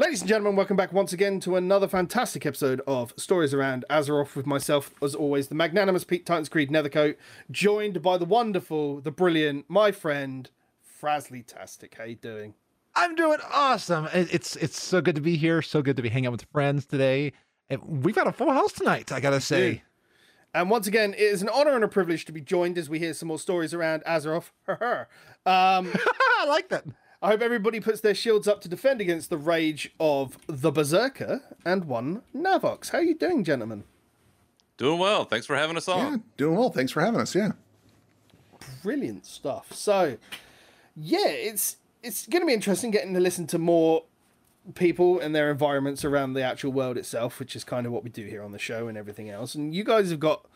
Ladies and gentlemen, welcome back once again to another fantastic episode of Stories Around Azeroth with myself, as always, the magnanimous Pete Titans Creed Nethercoat, joined by the wonderful, the brilliant, my friend, Frasley Tastic. How you doing? I'm doing awesome. It's it's so good to be here. So good to be hanging out with friends today. And we've got a full house tonight, I gotta say. And once again, it is an honor and a privilege to be joined as we hear some more stories around Azeroth. um, I like that. I hope everybody puts their shields up to defend against the rage of the Berserker and one Navox. How are you doing, gentlemen? Doing well. Thanks for having us on. Yeah, doing well. Thanks for having us. Yeah. Brilliant stuff. So, yeah, it's it's going to be interesting getting to listen to more people and their environments around the actual world itself, which is kind of what we do here on the show and everything else. And you guys have got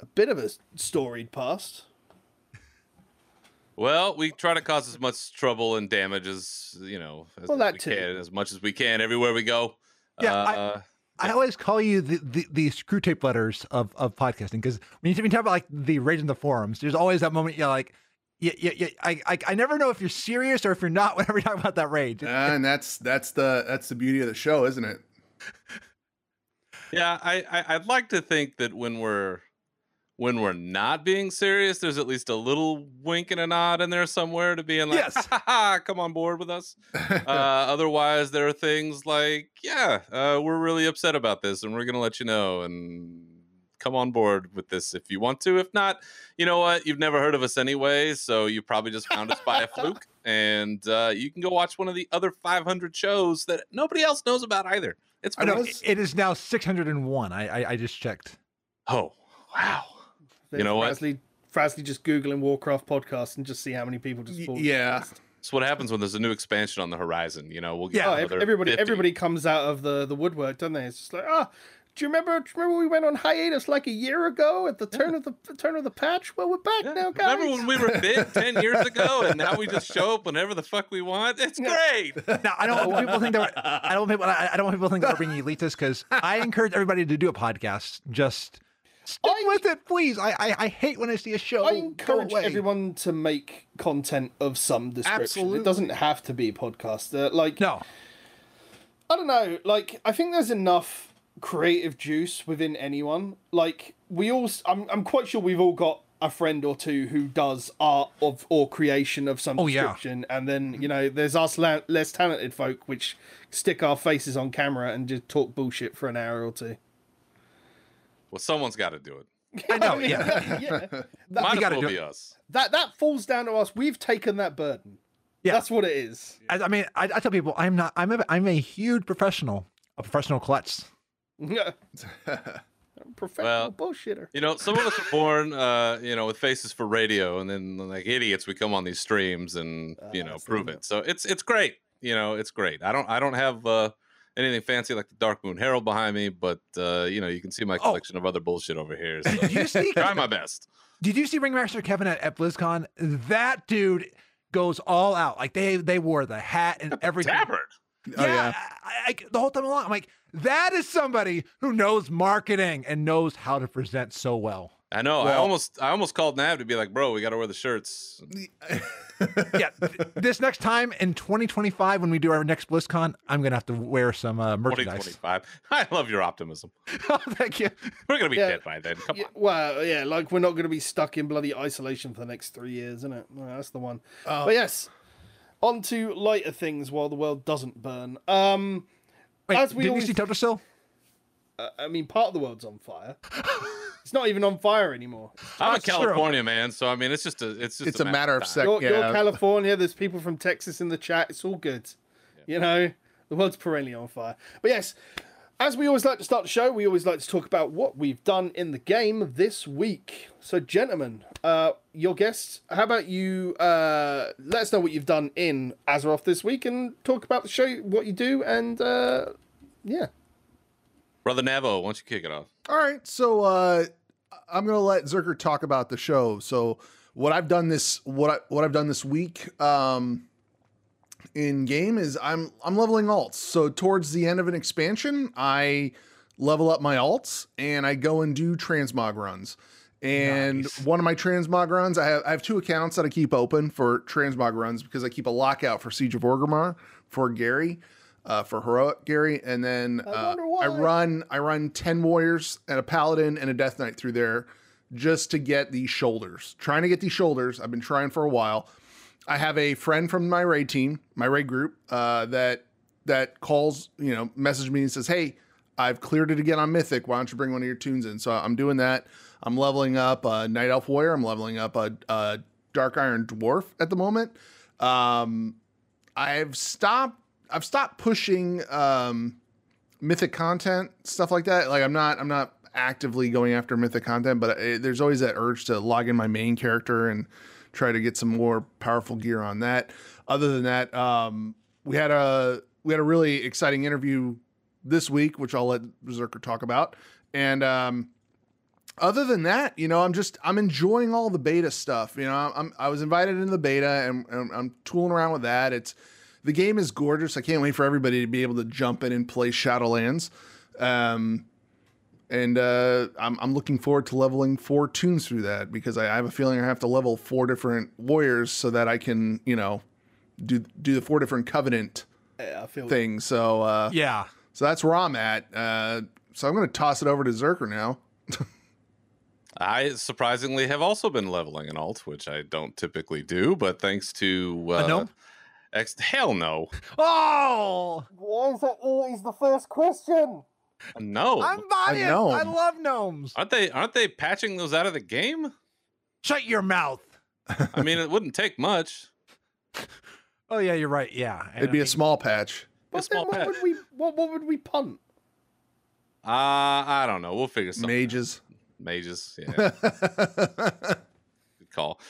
a bit of a storied past. Well, we try to cause as much trouble and damage as you know, as, Well, that we too. can, as much as we can everywhere we go. Yeah, Uh, I always call you the, the, the Screwtape letters of, of podcasting because when you, when you talk about like the rage in the forums, there's always that moment you're like, yeah, yeah, yeah. I, I, I never know if you're serious or if you're not whenever you talk about that rage. and that's that's the that's the beauty of the show, isn't it? yeah, I, I I'd like to think that when we're when we're not being serious, there's at least a little wink and a nod in there somewhere to being like, Yes. ha, ha, come on board with us. uh, otherwise, there are things like, yeah, uh, we're really upset about this, and we're going to let you know, and come on board with this if you want to. If not, you know what? You've never heard of us anyway, so you probably just found us by a fluke, and uh, you can go watch one of the other 500 shows that nobody else knows about either. It's know it is now 601. I, I, I just checked. Oh, wow. You know what? Frasley, Frasley just Googling Warcraft podcast and just see how many people just Y- yeah. It's what happens when there's a new expansion on the horizon. You know, we'll get Yeah, Oh, everybody, 50. everybody comes out of the, the woodwork, don't they? It's just like, ah, do you remember? Do you remember we went on hiatus like a year ago at the turn of the turn of the patch? Well, we're back Yeah. now, guys. Remember when we were big ten years ago, and now we just show up whenever the fuck we want? It's great. Now I don't want people think that we're, I don't want people I, I don't want people to think that we're being elitist because I encourage everybody to do a podcast. Just stick I- with it, please. I, I I hate when I see a show. I encourage everyone to make content of some description. Absolutely. It doesn't have to be a podcast. Uh, like, No, I don't know. Like, I think there's enough creative juice within anyone. Like, we all. I'm. I'm quite sure we've all got a friend or two who does art of or creation of some Oh, yeah. description, and then you know, there's us la- less talented folk which stick our faces on camera and just talk bullshit for an hour or two. Well, someo's got to do it. I know. mean, Yeah, yeah. Might as gotta well do be it. us. That that falls down to us. We've taken that burden. Yeah. That's what it is. I, I mean, I, I tell people I'm not. I'm a I'm a huge professional, a professional klutz. Professional Well, bullshitter. You know, some of us are born, uh, you know, with faces for radio, and then like idiots, we come on these streams and you know prove it. So it's it's great. You know, it's great. I don't I don't have uh, anything fancy like the Dark Moon Herald behind me, but uh, you know, you can see my collection of other bullshit over here. So you see? try my best. Did you see Ringmaster Kevin at, at BlizzCon? That dude goes all out. Like they they wore the hat and everything. Tabard. Oh, yeah. I, I, the whole time along, I'm like, that is somebody who knows marketing and knows how to present so well. I know. I almost I almost called Nav to be like, bro, we got to wear the shirts. Yeah, this next time in 2025 when we do our next BlizzCon, I'm gonna have to wear some uh, merchandise. 2025. I love your optimism. oh, thank you. We're gonna be Yeah. dead by then. Come Yeah, on. well, yeah, like we're not going to be stuck in bloody isolation for the next three years, isn't it? Well, that's the one. Oh. But yes, on to lighter things while the world doesn't burn. Um, Wait, As we didn't always- you see Totosil? uh, I mean, part of the world's on fire. it's not even on fire anymore. I'm in That's true. California, man. So I mean, it's just a it's just It's a matter of time. sec- You're, you're. California. There's people from Texas in the chat. It's all good. You know, the world's perennially on fire. But yes, as we always like to start the show, we always like to talk about what we've done in the game this week. So, gentlemen, uh, your guests, how about you uh, let us know what you've done in Azeroth this week and talk about the show, what you do, and uh, yeah. Brother Navo, why don't you kick it off? All right, so uh, I'm gonna let Zerker talk about the show. So what I've done this what I what I've done this week um, in game is I'm I'm leveling alts. So towards the end of an expansion, I level up my alts and I go and do transmog runs. And Nice. one of my transmog runs, I have I have two accounts that I keep open for transmog runs because I keep a lockout for Siege of Orgrimmar for Gary. Uh, for heroic Gary, and then I uh, why. I run I run ten warriors and a paladin and a death knight through there just to get these shoulders. Trying to get these shoulders. I've been trying for a while. I have a friend from my raid team, my raid group, uh, that that calls, you know, message me and says, "Hey, I've cleared it again on Mythic. Why don't you bring one of your tunes in?" So I'm doing that. I'm leveling up a Night Elf Warrior. I'm leveling up a, a Dark Iron Dwarf at the moment. Um, I've stopped. I've stopped pushing um, Mythic content stuff like that. Like I'm not. I'm not actively going after Mythic content, but it, there's always that urge to log in my main character and try to get some more powerful gear on that. Other than that, um, we had a we had a really exciting interview this week, which I'll let Berserker talk about. And um, other than that, you know, I'm just I'm enjoying all the beta stuff. You know, I'm I was invited into the beta and, and I'm tooling around with that. It's the game is gorgeous. I can't wait for everybody to be able to jump in and play Shadowlands. Um, and uh, I'm, I'm looking forward to leveling four tunes through that because I, I have a feeling I have to level four different warriors so that I can, you know, do do the four different covenant Yeah, I feel things. So uh, Yeah. so that's where I'm at. Uh, so I'm going to toss it over to Zerker now. I surprisingly have also been leveling an alt, which I don't typically do, but thanks to uh, A gnome? Ex- hell no, Oh, Why is that always the first question? no. I'm biased. gnome. I love gnomes. aren't they? Aren't they patching those out of the game? Shut your mouth. I mean, it wouldn't take much. Oh yeah, you're right. Yeah, It'd be a small patch. But small then what patch. would we what, what would we punt? Uh, I don't know. We'll figure something. Mages. Mages, yeah. Good call.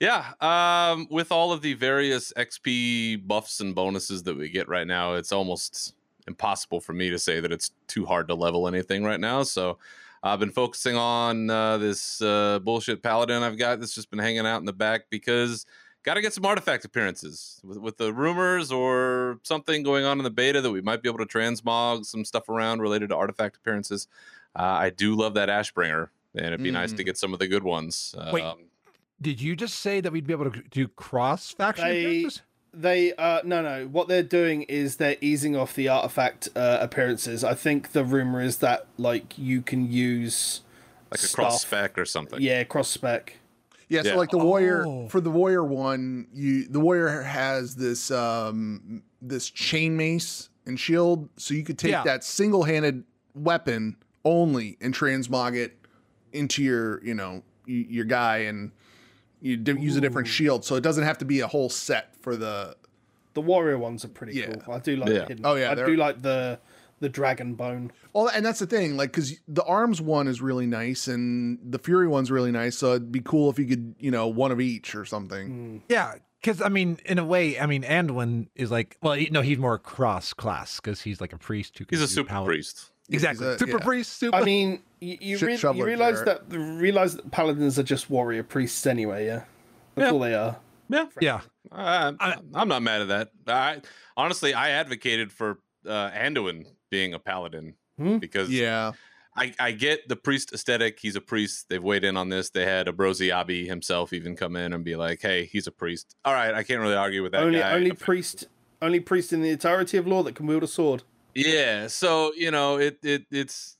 Yeah, um, with all of the various XP buffs and bonuses that we get right now, it's almost impossible for me to say that it's too hard to level anything right now. So I've been focusing on uh, this uh, bullshit paladin I've got that's just been hanging out in the back because got to get some artifact appearances with, with the rumors or something going on in the beta that we might be able to transmog some stuff around related to artifact appearances. Uh, I do love that Ashbringer, and it'd be nice to Mm. get some of the good ones. Wait, Um, Did you just say that we'd be able to do cross faction They- They uh no no what they're doing is they're easing off the artifact uh, appearances. I think the rumor is that like you can use like a cross spec or something. Yeah, cross spec. Yeah, so Yeah. like the warrior Oh. for the warrior one, you the warrior has this um this chain mace and shield, so you could take Yeah. that single handed weapon only and transmog it into your you know your guy and you di- use a different shield, so it doesn't have to be a whole set for the. The warrior ones are pretty Yeah. cool. I do like Yeah. the hidden. Oh, yeah, I they're- do like the the dragon bone. Well, and that's the thing, like because the arms one is really nice and the fury one's really nice, so it'd be cool if you could you know one of each or something. Mm. Yeah, because I mean, in a way, I mean, Anduin is like, well, he, no, he's more cross class because he's like a priest who can He's a super paladin- priest. Exactly, a- super yeah. priest. Super. I mean, you you, Sh- re- you realize that realize that paladins are just warrior priests anyway. Yeah, that's Yeah. all they are. Yeah, yeah, I, I- I'm not mad at that. I honestly, I advocated for uh, Anduin being a paladin Hmm? because Yeah, I, I get the priest aesthetic. He's a priest. They've weighed in on this. They had Afrasiabi himself even come in and be like, "Hey, he's a priest." All right, I can't really argue with that. only guy. only priest only priest in the entirety of law that can wield a sword. Yeah, so you know, it it it's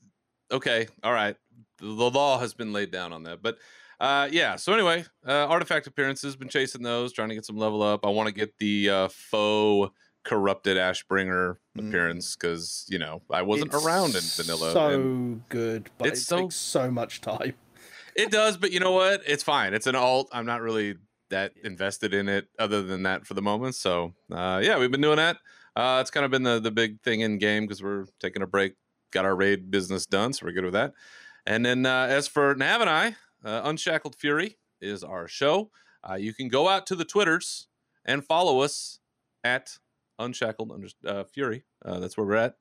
okay. All right, the, law has been laid down on that, but uh, yeah. So anyway, uh, artifact appearances been chasing those, trying to get some level up. I want to get the uh, faux corrupted Ashbringer Mm. appearance because you know I wasn't It's around in vanilla. So good, but It's it so- takes so much time. it does, but you know what? It's fine. It's an alt. I'm not really that invested in it, other than that for the moment. So uh, yeah, we've been doing that. Uh, it's kind of been the the big thing in game because we're taking a break, got our raid business done, so we're good with that. And then uh, as for Nav and I, uh, Unshackled Fury is our show. Uh, you can go out to the Twitters and follow us at Unshackled under, uh, Fury. Uh, that's where we're at.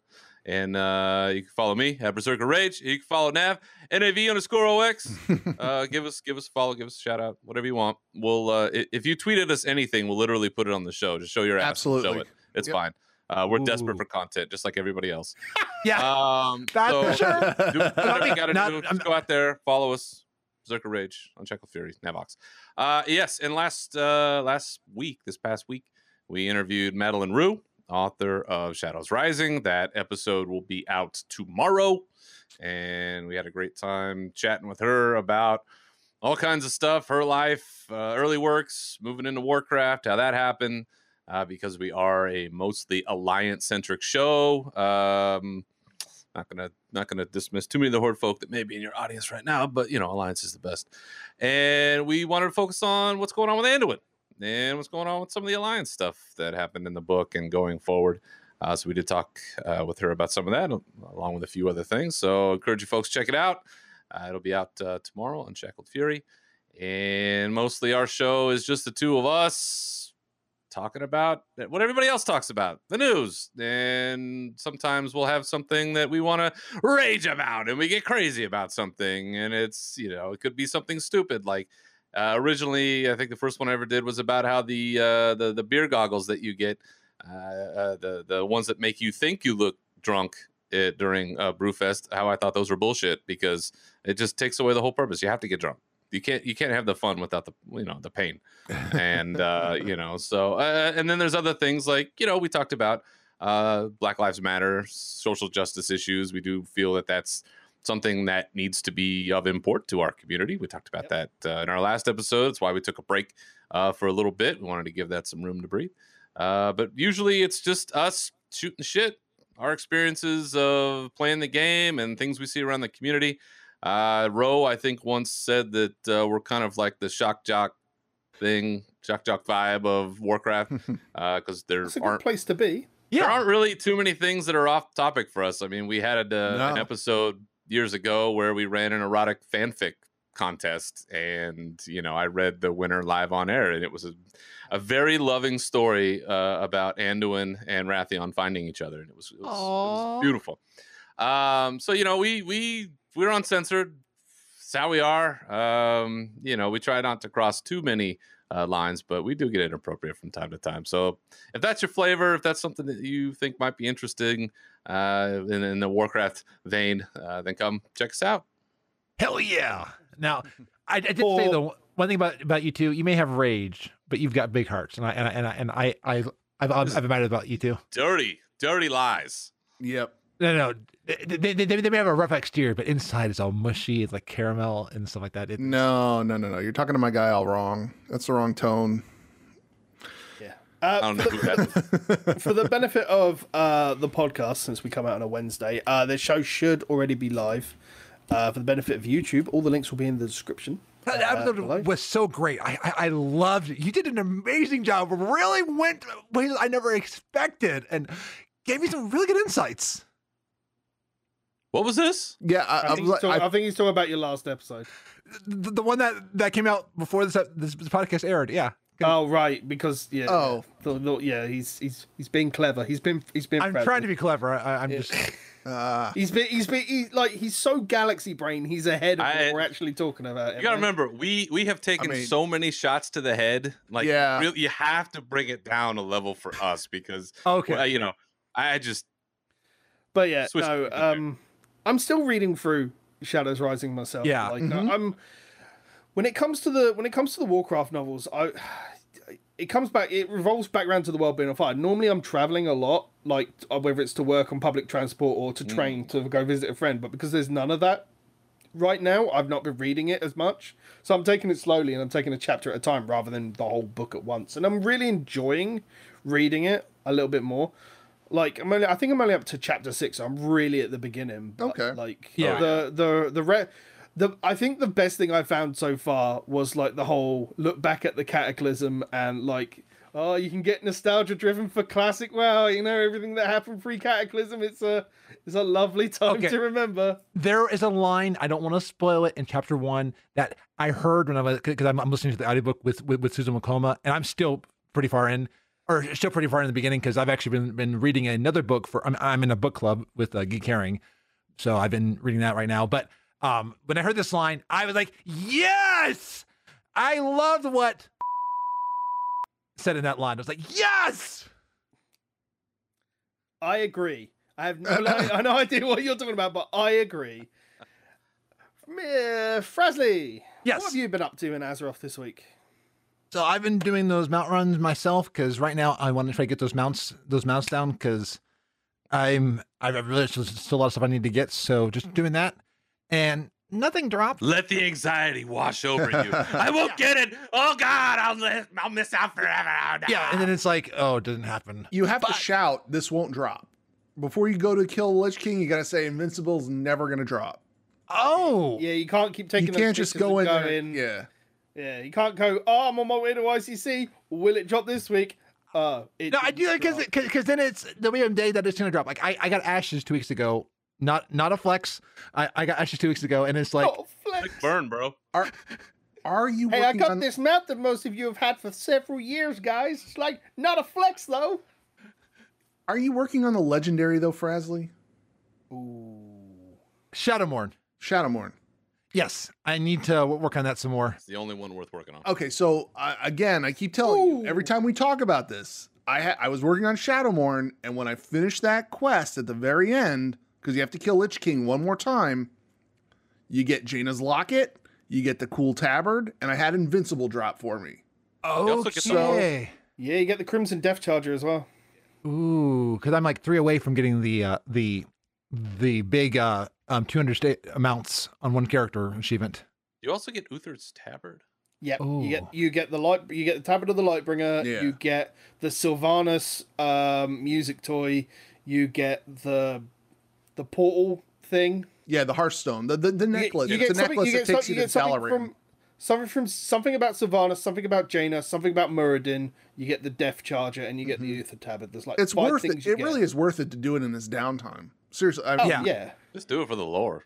And uh, you can follow me at Berserker Rage. You can follow Nav, NAV underscore OX. uh, give us give us a follow, give us a shout out, whatever you want. We'll uh, if you tweet at us anything, we'll literally put it on the show. Just show your ass. absolutely. Show it. It's Yep. fine. Uh, we're desperate for content, just like everybody else. yeah. Um, That's so for sure. do whatever you gotta Not- do. I'm- Just go out there, follow us. Berserker Rage, Unshackled Fury, Navox. Uh, yes, and last uh, last week, this past week, we interviewed Madeleine Roux author of Shadows Rising. That episode will be out tomorrow. And we had a great time chatting with her about all kinds of stuff her life, uh, early works, moving into Warcraft, how that happened. Uh, because we are a mostly alliance centric show. Um, not gonna not gonna dismiss too many of the horde folk that may be in your audience right now, but you know, alliance is the best. And we wanted to focus on what's going on with Anduin and what's going on with some of the alliance stuff that happened in the book and going forward. Uh, so we did talk uh, with her about some of that, along with a few other things. So I encourage you folks check it out. Uh, it'll be out uh, tomorrow on Shackled Fury, and mostly our show is just the two of us talking about what everybody else talks about the news and sometimes we'll have something that we want to rage about and we get crazy about something and it's you know it could be something stupid like uh, originally i think the first one i ever did was about how the uh, the, the beer goggles that you get uh, uh the the ones that make you think you look drunk it, uh, during brewfest how i thought those were bullshit because it just takes away the whole purpose. You have to get drunk you can't you can't have the fun without the you know the pain. And uh you know so uh, and then there's other things like you know we talked about uh black lives matter social justice issues. We do feel that that's something that needs to be of import to our community. We talked about yep. that uh, in our last episode. It's why we took a break uh, for a little bit. We wanted to give that some room to breathe. Uh, but usually it's just us shooting shit our experiences of playing the game and things we see around the community uh, Roe, I think, once said that uh, we're kind of like the shock jock thing, shock jock vibe of Warcraft, because uh, there That's a aren't place to be. Yeah. There aren't really too many things that are off topic for us. I mean, we had a, uh, no. an episode years ago where we ran an erotic fanfic contest, and you know, I read the winner live on air, and it was a, a very loving story uh, about Anduin and Wrathion finding each other, and it was, it was, it was beautiful. Um, so you know, we we we're uncensored. It's how we are. Um, you know, we try not to cross too many uh, lines, but we do get inappropriate from time to time. So if that's your flavor, if that's something that you think might be interesting uh, in, in the Warcraft vein, uh, then come check us out. Hell yeah! Now, I, I did say the one thing about about you two. You may have rage, but you've got big hearts, and I and I and I, and I, I I've, I've, I've admired about you two. Dirty, dirty lies. Yep. No, no, they, they, they, they, may have a rough exterior, but inside it's all mushy. It's like caramel and stuff like that. It, no, no, no, no. You're talking to my guy all wrong. That's the wrong tone. Yeah. Uh, I don't know who that For the benefit of uh, the podcast, since we come out on a Wednesday, uh, the show should already be live. Uh, for the benefit of YouTube, all the links will be in the description. That episode uh, was so great. I, I, I loved it. You did an amazing job. Really went ways I never expected, and gave me some really good insights. What was this? Yeah, I, I, think, he's talking, I, I think he's talking about your last episode. The, the, one that that came out before this this, this podcast aired. Yeah. Oh right, because yeah. Oh, the, the, yeah. He's he's he's being clever. He's been he's been. I'm trying to be clever. I, am yeah. just. Uh, he's been he's been he's like he's so galaxy brain. He's ahead of I, what we're actually talking about. You gotta remember, we we have taken I mean, so many shots to the head. Like, yeah, really, you have to bring it down a level for us because okay, well, you know, I just. But yeah, no. Um, I'm still reading through Shadows Rising myself. Yeah, like mm-hmm. I'm. When it comes to the when it comes to the Warcraft novels, I it comes back it revolves back around to the world being on fire. Normally, I'm traveling a lot, like uh, whether it's to work on public transport or to mm. train mm. to go visit a friend. But because there's none of that right now, I've not been reading it as much. So I'm taking it slowly and I'm taking a chapter at a time rather than the whole book at once. And I'm really enjoying reading it a little bit more like I'm only, I think I'm only up to chapter six. So I'm really at the beginning. But, okay. Like yeah. the the the re- the I think the best thing I found so far was like the whole look back at the cataclysm and like oh you can get nostalgia driven for classic WoW. You know everything that happened pre cataclysm. It's a it's a lovely time okay. to remember. There is a line I don't want to spoil it in chapter one that I heard when I was because I'm, I'm, listening to the audiobook with with, with Susan Wokoma and I'm still pretty far in or still pretty far in the beginning because I've actually been been reading another book for I'm, I'm in a book club with uh, Geek Herring, so I've been reading that right now. But um, when I heard this line, I was like, yes, I loved what said in that line. I was like, yes. I agree. I have no, I no idea what you're talking about, but I agree. Uh, Frasley, yes. what have you been up to in Azeroth this week? So I've been doing those mount runs myself because right now I want to try to get those mounts those mounts down because I'm I've really still, still a lot of stuff I need to get. So just doing that and nothing dropped. Let the anxiety wash over you. I won't get it. Oh God, I'll li- I'll miss out forever. Oh, no. Yeah, and then it's like, oh, it didn't happen. You have But- to shout, "This won't drop." Before you go to kill the Lich King, you gotta say, "Invincible's never gonna drop." Oh, Yeah, you can't keep taking. you can't just go in there. going, Yeah, Yeah, you can't go. Oh, I'm on my way to ICC. Will it drop this week? Uh, it no, I do that because because then it's the way day that it's gonna drop. Like I, I got ashes two weeks ago. Not not a flex. I, I got ashes two weeks ago, and it's like Oh, flex. Quick burn, bro. are are you Hey, I got on? this map that most of you have had for several years, guys. It's like not a flex though. Are you working on the legendary though, Frasley? Ooh, Shadowmourne. Shadowmourne. Yes, I need to work on that some more. It's the only one worth working on. Okay, so uh, again, I keep telling you every time we talk about this, I ha- I was working on Shadowmourne, and when I finished that quest at the very end, because you have to kill Lich King one more time, you get Jaina's locket, you get the cool tabard, and I had Invincible drop for me. also get the- Okay. Yeah, you get the Crimson Death Charger as well. Ooh, because I'm like three away from getting the uh, the the big uh, um 200 sta- amounts on one character achievement. You also get Uther's tabard. Yep. You get you get the light you get the tabard of the Lightbringer, Yeah. you get the Sylvanas um music toy, you get the the portal thing. Yeah, the Hearthstone, the the, the You get- necklace. You it's get, a necklace you that get, some- takes you you to something Dalaran. from something from something about Sylvanas, something about Jaina, something about Muradin. You get the Death Charger, and you get the Uther Tabard. There's like Mm-hmm. It's five worth things it. you It get. really is worth it to do it in this downtime. Seriously, I Oh, Yeah. yeah. Just do it for the lore.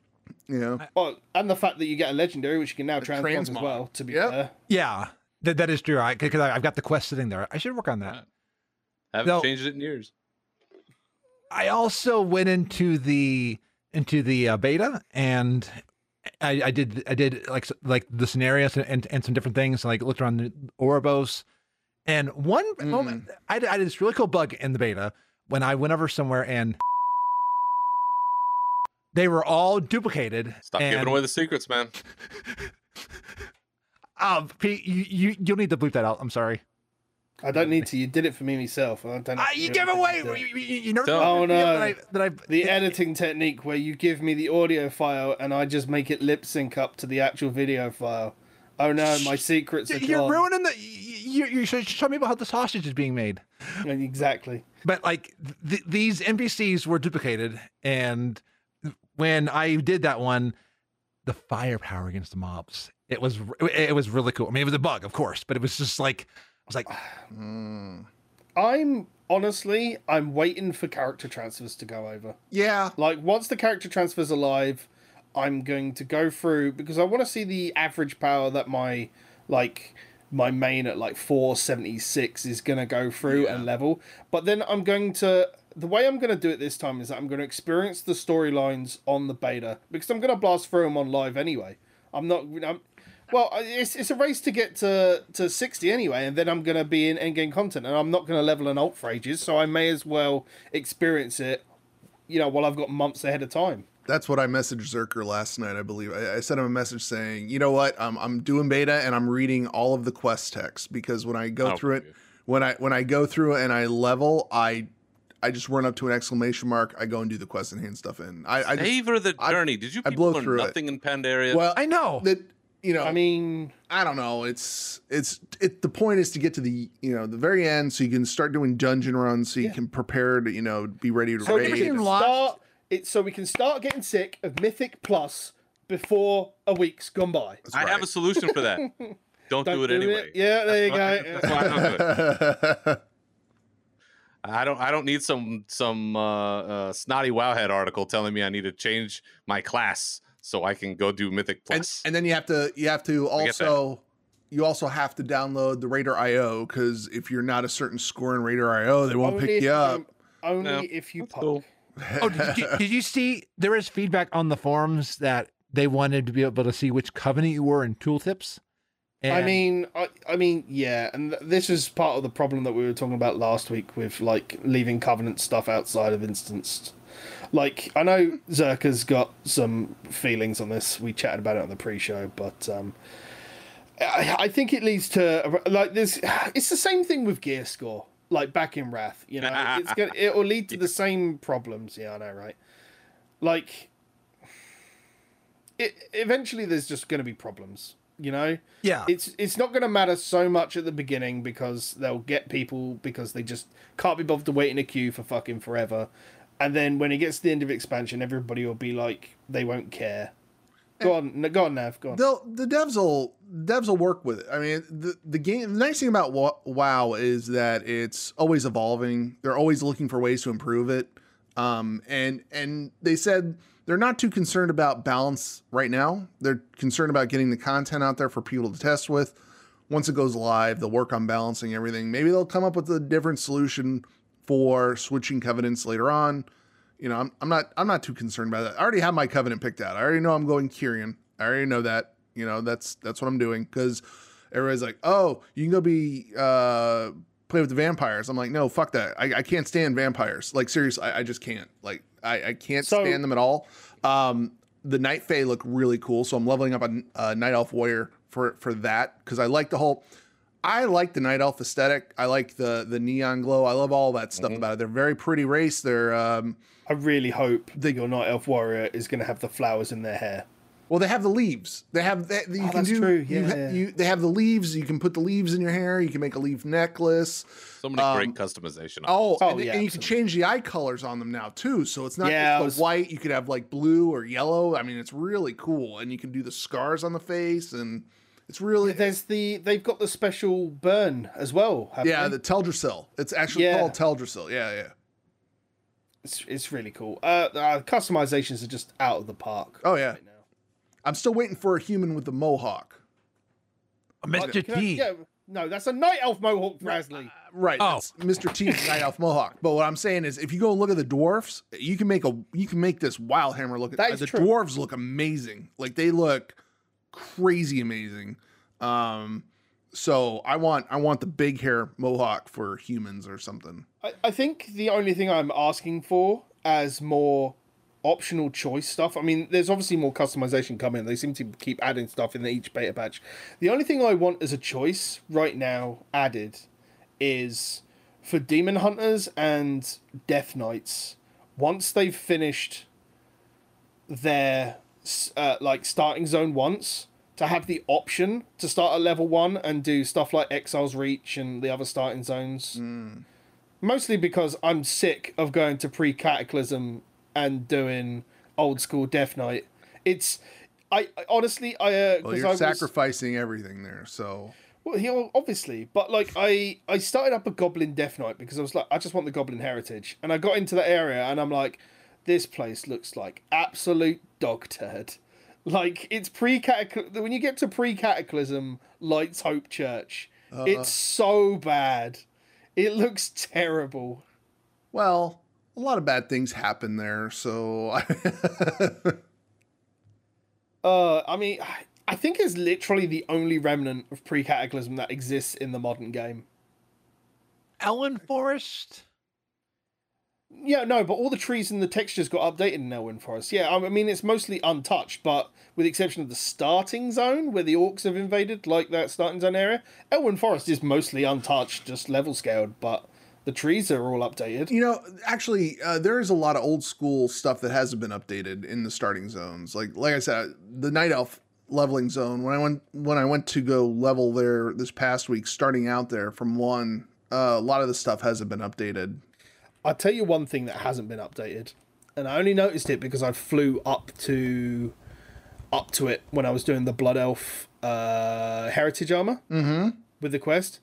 you know, Well, and the fact that you get a legendary, which you can now The transform as well. To be Yep. fair, Yeah, that that is true. I because I've got the quest sitting there. I should work on that. I haven't No. changed it in years. I also went into the into the uh, beta and I, I did I did like like the scenarios and, and, and some different things like looked around the Oribos and one moment I did, I did this really cool bug in the beta when I went over somewhere and they were all duplicated. Stop and, giving away the secrets, man. Um, Pete, you, you you'll need to bleep that out. I'm sorry. I don't need to. You did it for me myself. I don't. Ah, you give away. you. You, you, you never. Oh, no. That I, that I, the editing technique where you give me the audio file and I just make it lip sync up to the actual video file. Oh no, my secrets are You're gone. ruining. ruining the. You, you should show me about how the sausage is being made. Exactly. But like th- these NPCs were duplicated, and when I did that one, the firepower against the mobs, it was it was really cool. I mean, it was a bug, of course, but it was just like I was like, Mm. I'm honestly, I'm waiting for character transfers to go over. yeah, Like once the character transfers alive, I'm going to go through because I want to see the average power that my like my main at like 476 is going to go through and level. But then I'm going to the way I'm going to do it this time is that I'm going to experience the storylines on the beta because I'm going to blast through them on live anyway. I'm not I'm, well, it's, it's a race to get to, to 60 anyway, and then I'm going to be in endgame content, and I'm not going to level an alt for ages, so I may as well experience it you know, while I've got months ahead of time. that's what I messaged Zerker last night. I believe I, I sent him a message saying, "You know what? I'm I'm doing beta and I'm reading all of the quest text because when I go Oh, through it, when I when I go through it and I level, I I just run up to an exclamation mark. I go and do the quest and hand stuff in. I, I just, Savor the I- journey. Did you I people blow learn through it. nothing in Pandaria? well, I know. that you know. I mean, I don't know. It's it's it. The point is to get to the you know the very end, so you can start doing dungeon runs, so you Yeah. can prepare to you know be ready to so we raid. everything can start it. So we can start getting sick of Mythic Plus before a week's gone by. That's I have a solution for that. Don't, Don't do it do it. anyway. Yeah, there you go. why- That's why I don't do it. I don't. I don't need some some uh, uh, snotty wowhead article telling me I need to change my class so I can go do Mythic and, Plus. and then you have to you have to I get that. also you also have to download the Raider IO because if you're not a certain score in Raider IO, they won't Only pick you up. Only No, if you that's puck. cool. oh, did you, did you see there is feedback on the forums that they wanted to be able to see which covenant you were in tooltips? I mean, I, I mean, yeah, and th- this is part of the problem that we were talking about last week with like leaving Covenant stuff outside of Instanced. Like, I know Zerker's got some feelings on this. We chatted about it on the pre-show, but um, I, I think it leads to like this. It's the same thing with gear score, like back in Wrath. You know, it's gonna it will lead to the same problems. Yeah, I know, right? Like, it eventually there's just going to be problems. You know, Yeah. it's it's not going to matter so much at the beginning because they'll get people because they just can't be bothered to wait in a queue for fucking forever, and then when it gets to the end of expansion, everybody will be like they won't care. Go on, go on, Nav. Go on. They'll the devs will devs will work with it. I mean, the the game. The nice thing about WoW is that it's always evolving. They're always looking for ways to improve it. Um, and and they said they're not too concerned about balance right now. They're concerned about getting the content out there for people to test with. Once it goes live, they'll work on balancing everything. Maybe they'll come up with a different solution for switching covenants later on. You know, I'm, I'm not I'm not too concerned about that. I already have my covenant picked out. I already know I'm going Kyrian. I already know that. You know, that's that's what I'm doing because everybody's like, oh, you can go be uh play with the vampires. I'm like, no, fuck that. I, I can't stand vampires. Like seriously, I, I just can't. Like I, I can't So- stand them at all. Um, the Night Fae look really cool, so I'm leveling up a, a Night Elf Warrior for for that because I like the whole. I like the Night Elf aesthetic. I like the the neon glow. I love all that stuff about it. They're very pretty race. They're um, I really hope that your night elf warrior is going to have the flowers in their hair. Well, they have the leaves. They have that. You Oh, can that's do. true. Yeah, ha- yeah. you they have the leaves. You can put the leaves in your hair. You can make a leaf necklace. So many Um, great customization. Oh, Oh, and, yeah, and you can change the eye colors on them now too. So it's not Yeah, I just was- the white. You could have like blue or yellow. I mean, it's really cool. And you can do the scars on the face, and it's really There's the they've got the special burn as well. yeah they? the Teldrassil. It's actually Yeah. called Teldrassil. Yeah, yeah. it's it's really cool. Uh, uh, customizations are just out of the park. Oh yeah. right now. I'm still waiting for a human with the mohawk. Mr. Can I- T. yeah, no, that's a night elf mohawk, Frasley. Right. Oh. that's Mr. T's Night Elf Mohawk. But what I'm saying is, if you go and look at the dwarfs, you can make a you can make this Wildhammer look. That is the true. dwarves look amazing. Like they look crazy amazing. Um, so I want I want the big hair Mohawk for humans or something. I, I think the only thing I'm asking for as more optional choice stuff. I mean, there's obviously more customization coming. They seem to keep adding stuff in each beta patch. The only thing I want as a choice right now added is for demon hunters and death knights. Once they've finished their uh, like starting zone once to have the option to start at level one and do stuff like exiles reach and the other starting zones mostly because i'm sick of going to pre-cataclysm and doing old school death knight it's i, I honestly i uh Well, you're I was, sacrificing everything there. So well, he, obviously, but like I, I started up a Goblin Death Knight because I was like, I just want the Goblin Heritage, and I got into that area, and I'm like, this place looks like absolute dog turd. Like it's pre cataclysm. When you get to pre cataclysm, Lights Hope Church, it's so bad. It looks terrible. well, a lot of bad things happen there. So Uh, I mean, I think it's literally the only remnant of pre cataclysm that exists in the modern game. Elwynn Forest. Yeah, no, but all the trees and the textures got updated in Elwynn Forest. Yeah, I mean it's mostly untouched, but with the exception of the starting zone where the orcs have invaded, like that starting zone area, Elwynn Forest is mostly untouched, just level scaled. But the trees are all updated. You know, actually, uh, there is a lot of old school stuff that hasn't been updated in the starting zones. Like, like I said, the night elf leveling zone. When I went when I went to go level there this past week, starting out there from one, uh, a lot of the stuff hasn't been updated. I'll tell you one thing that hasn't been updated, and I only noticed it because I flew up to up to it when I was doing the Blood Elf uh, heritage armor with the quest.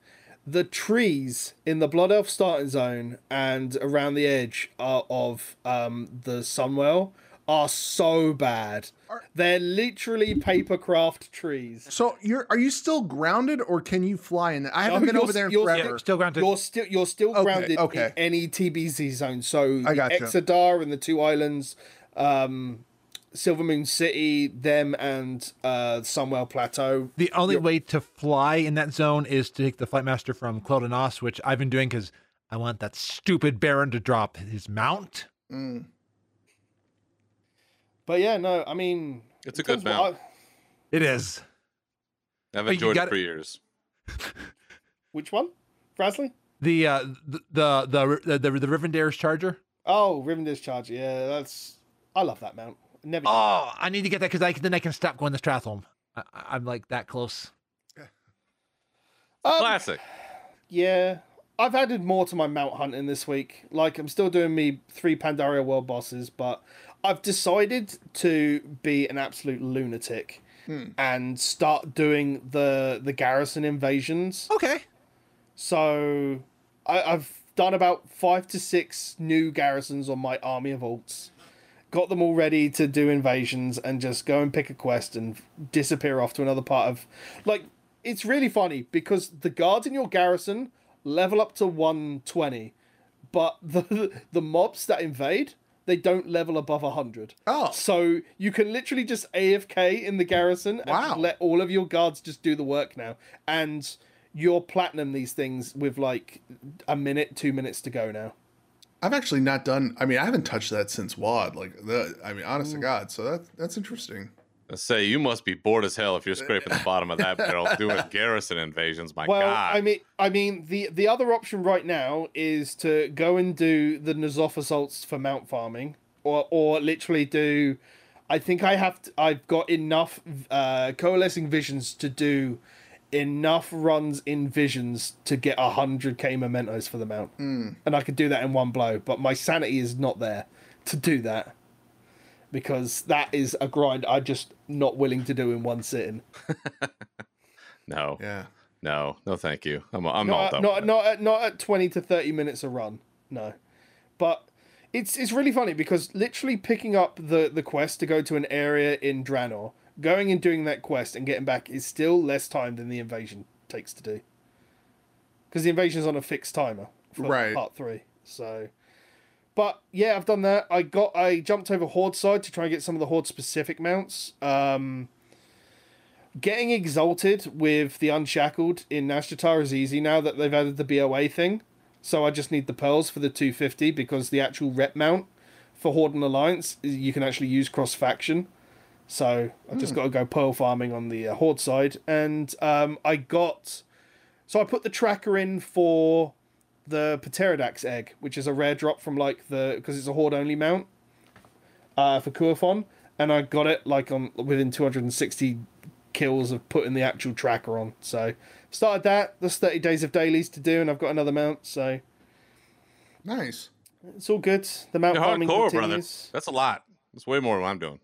The trees in the Blood Elf starting zone and around the edge are, of um, the Sunwell are so bad. They're literally papercraft trees. So you're are you still grounded or can you fly in? That I haven't No, been over there s- you're- forever. Still granted. You're still you're still Okay, grounded okay. in any TBC zone. So I the gotcha. Exodar and the two islands, um, Silvermoon City, them and uh, Sunwell Plateau. The only way to fly in that zone is to take the flight master from Quel'Danas, which I've been doing because I want that stupid Baron to drop his mount. Mm. But yeah, no, I mean It's a good terms of what mount. It is. I've enjoyed it for it. years. Which one? Frasley? The uh the the the the, the, the Rivendare's Charger. Oh, Rivendare's Charger. Yeah, that's. I love that mount. Never. Oh, I need to get that because I then I can stop going to Stratholme. I, I- I'm like that close. Um, Classic. Yeah, I've added more to my mount hunting this week. Like I'm still doing me three Pandaria world bosses, but I've decided to be an absolute lunatic and start doing the the garrison invasions. Okay. So I, I've done about five to six new garrisons on my army of alts. Got them all ready to do invasions and just go and pick a quest and disappear off to another part of. Like, it's really funny because the guards in your garrison level up to 120, but the the mobs that invade they don't level above 100. Oh. So you can literally just AFK in the garrison and Wow. just let all of your guards just do the work now. And you're platinum these things with like a minute, two minutes to go now. I've actually not done. I mean, I haven't touched that since WoD. Like, the, I mean, honest to God. So that that's interesting. I say you must be bored as hell if you're scraping the bottom of that barrel doing garrison invasions. My Well, God. I mean, I mean, the the other option right now is to go and do the N'Zoth assaults for mount farming, or or literally do. I think I have. To, I've got enough uh, coalescing visions to do enough runs in visions to get a hundred k mementos for the mount, mm. and I could do that in one blow. But my sanity is not there to do that because that is a grind I'm just not willing to do in one sitting. no, Yeah. no, no, thank you. I'm, I'm all not done. not not at, not at 20 to 30 minutes a run no but it's it's really funny because literally picking up the the quest to go to an area in Draenor going and doing that quest and getting back is still less time than the invasion takes to do because the invasion's on a fixed timer for Right. part 3 so but yeah I've done that I got I jumped over horde side to try and get some of the horde specific mounts um getting exalted with the unshackled in Nazjatar is easy now that they've added the BOA thing. So I just need the pearls for the 250 because the actual rep mount for Horde and Alliance you can actually use cross faction. So I just got to go pearl farming on the uh, Horde side, and um, I got. So I put the tracker in for the Pterodax egg, which is a rare drop from like the because it's a Horde only mount uh, for Kua'fon, and I got it like on within 260 kills of putting the actual tracker on. So started that. There's 30 days of dailies to do, and I've got another mount, so Nice. it's all good. The mount You're farming hardcore, brother. continues. That's a lot. That's way more than I'm doing.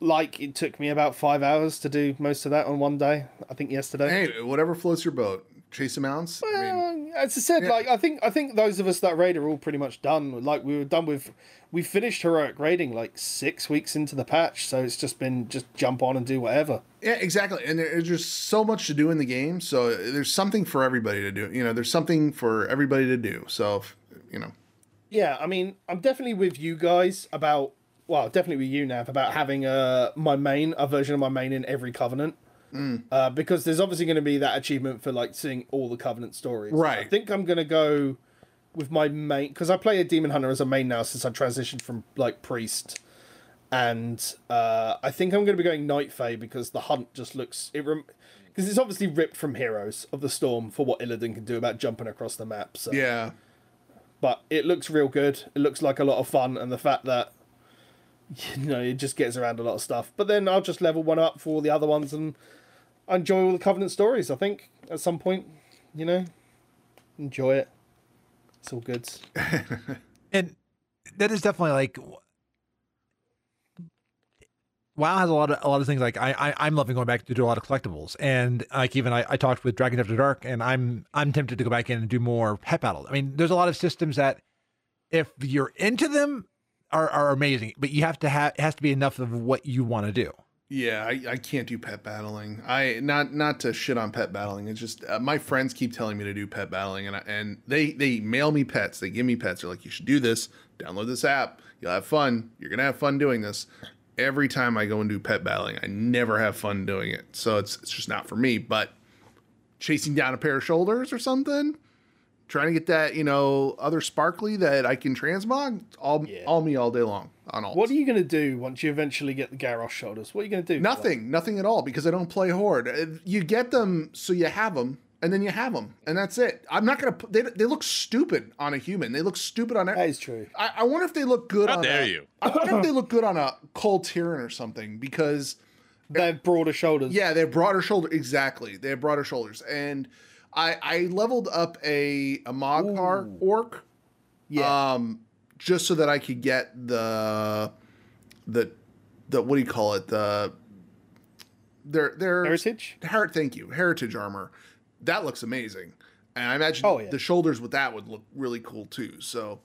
Like it took me about five hours to do most of that on one day. I think yesterday. Hey, whatever floats your boat. Chase amounts. I mean, as I said, Yeah. like I think I think those of us that raid are all pretty much done. Like we were done with, we finished heroic raiding like six weeks into the patch, so it's just been just jump on and do whatever. yeah, exactly. And there's just so much to do in the game. So there's something for everybody to do. You know, there's something for everybody to do. So, if- you know, Yeah, I mean, I'm definitely with you guys about well, definitely with you Nav about having uh my main a version of my main in every covenant. Uh, because there's obviously going to be that achievement for like seeing all the covenant stories. Right. I think I'm going to go with my main because I play a demon hunter as a main now since I transitioned from like priest, and uh, I think I'm going to be going night fae because the hunt just looks it because it's obviously ripped from Heroes of the Storm for what Illidan can do about jumping across the map. So yeah. but it looks real good. It looks like a lot of fun, and the fact that you know it just gets around a lot of stuff. But then I'll just level one up for all the other ones and enjoy all the Covenant stories. I think at some point, you know, enjoy it. It's all good. and that is definitely like WoW has a lot of a lot of things like I, I I'm loving going back to do a lot of collectibles and like even I, I talked with Dragon After Dark and I'm I'm tempted to go back in and do more pet battles. I mean, there's a lot of systems that if you're into them are, are amazing, but you have to have it has to be enough of what you want to do. Yeah, I, I can't do pet battling. I not not to shit on pet battling. It's just uh, my friends keep telling me to do pet battling, and I, and they they mail me pets. They give me pets. They're like, you should do this. Download this app. You'll have fun. You're gonna have fun doing this. Every time I go and do pet battling, I never have fun doing it. So it's it's just not for me. But chasing down a pair of shoulders or something, trying to get that you know other sparkly that I can transmog, all Yeah. all me all day long. on alt. What are you going to do once you eventually get the Garrosh shoulders? What are you going to do? Nothing, nothing at all because I don't play horde. Uh, You get them so you have them, and then you have them, and that's it. I'm not gonna. Put, they they look stupid on a human. They look stupid on. That every- true. I, I wonder if they look good How on. dare a, you. I wonder if they look good on a Kul Tiran or something because They have broader shoulders. yeah, they have broader shoulders. Exactly, they have broader shoulders, and I I leveled up a a Maghar orc Yeah. um, just so that I could get the the the what do you call it the their their Heritage? Her- thank you heritage armor that looks amazing and I imagine Oh, yeah. the shoulders with that would look really cool too so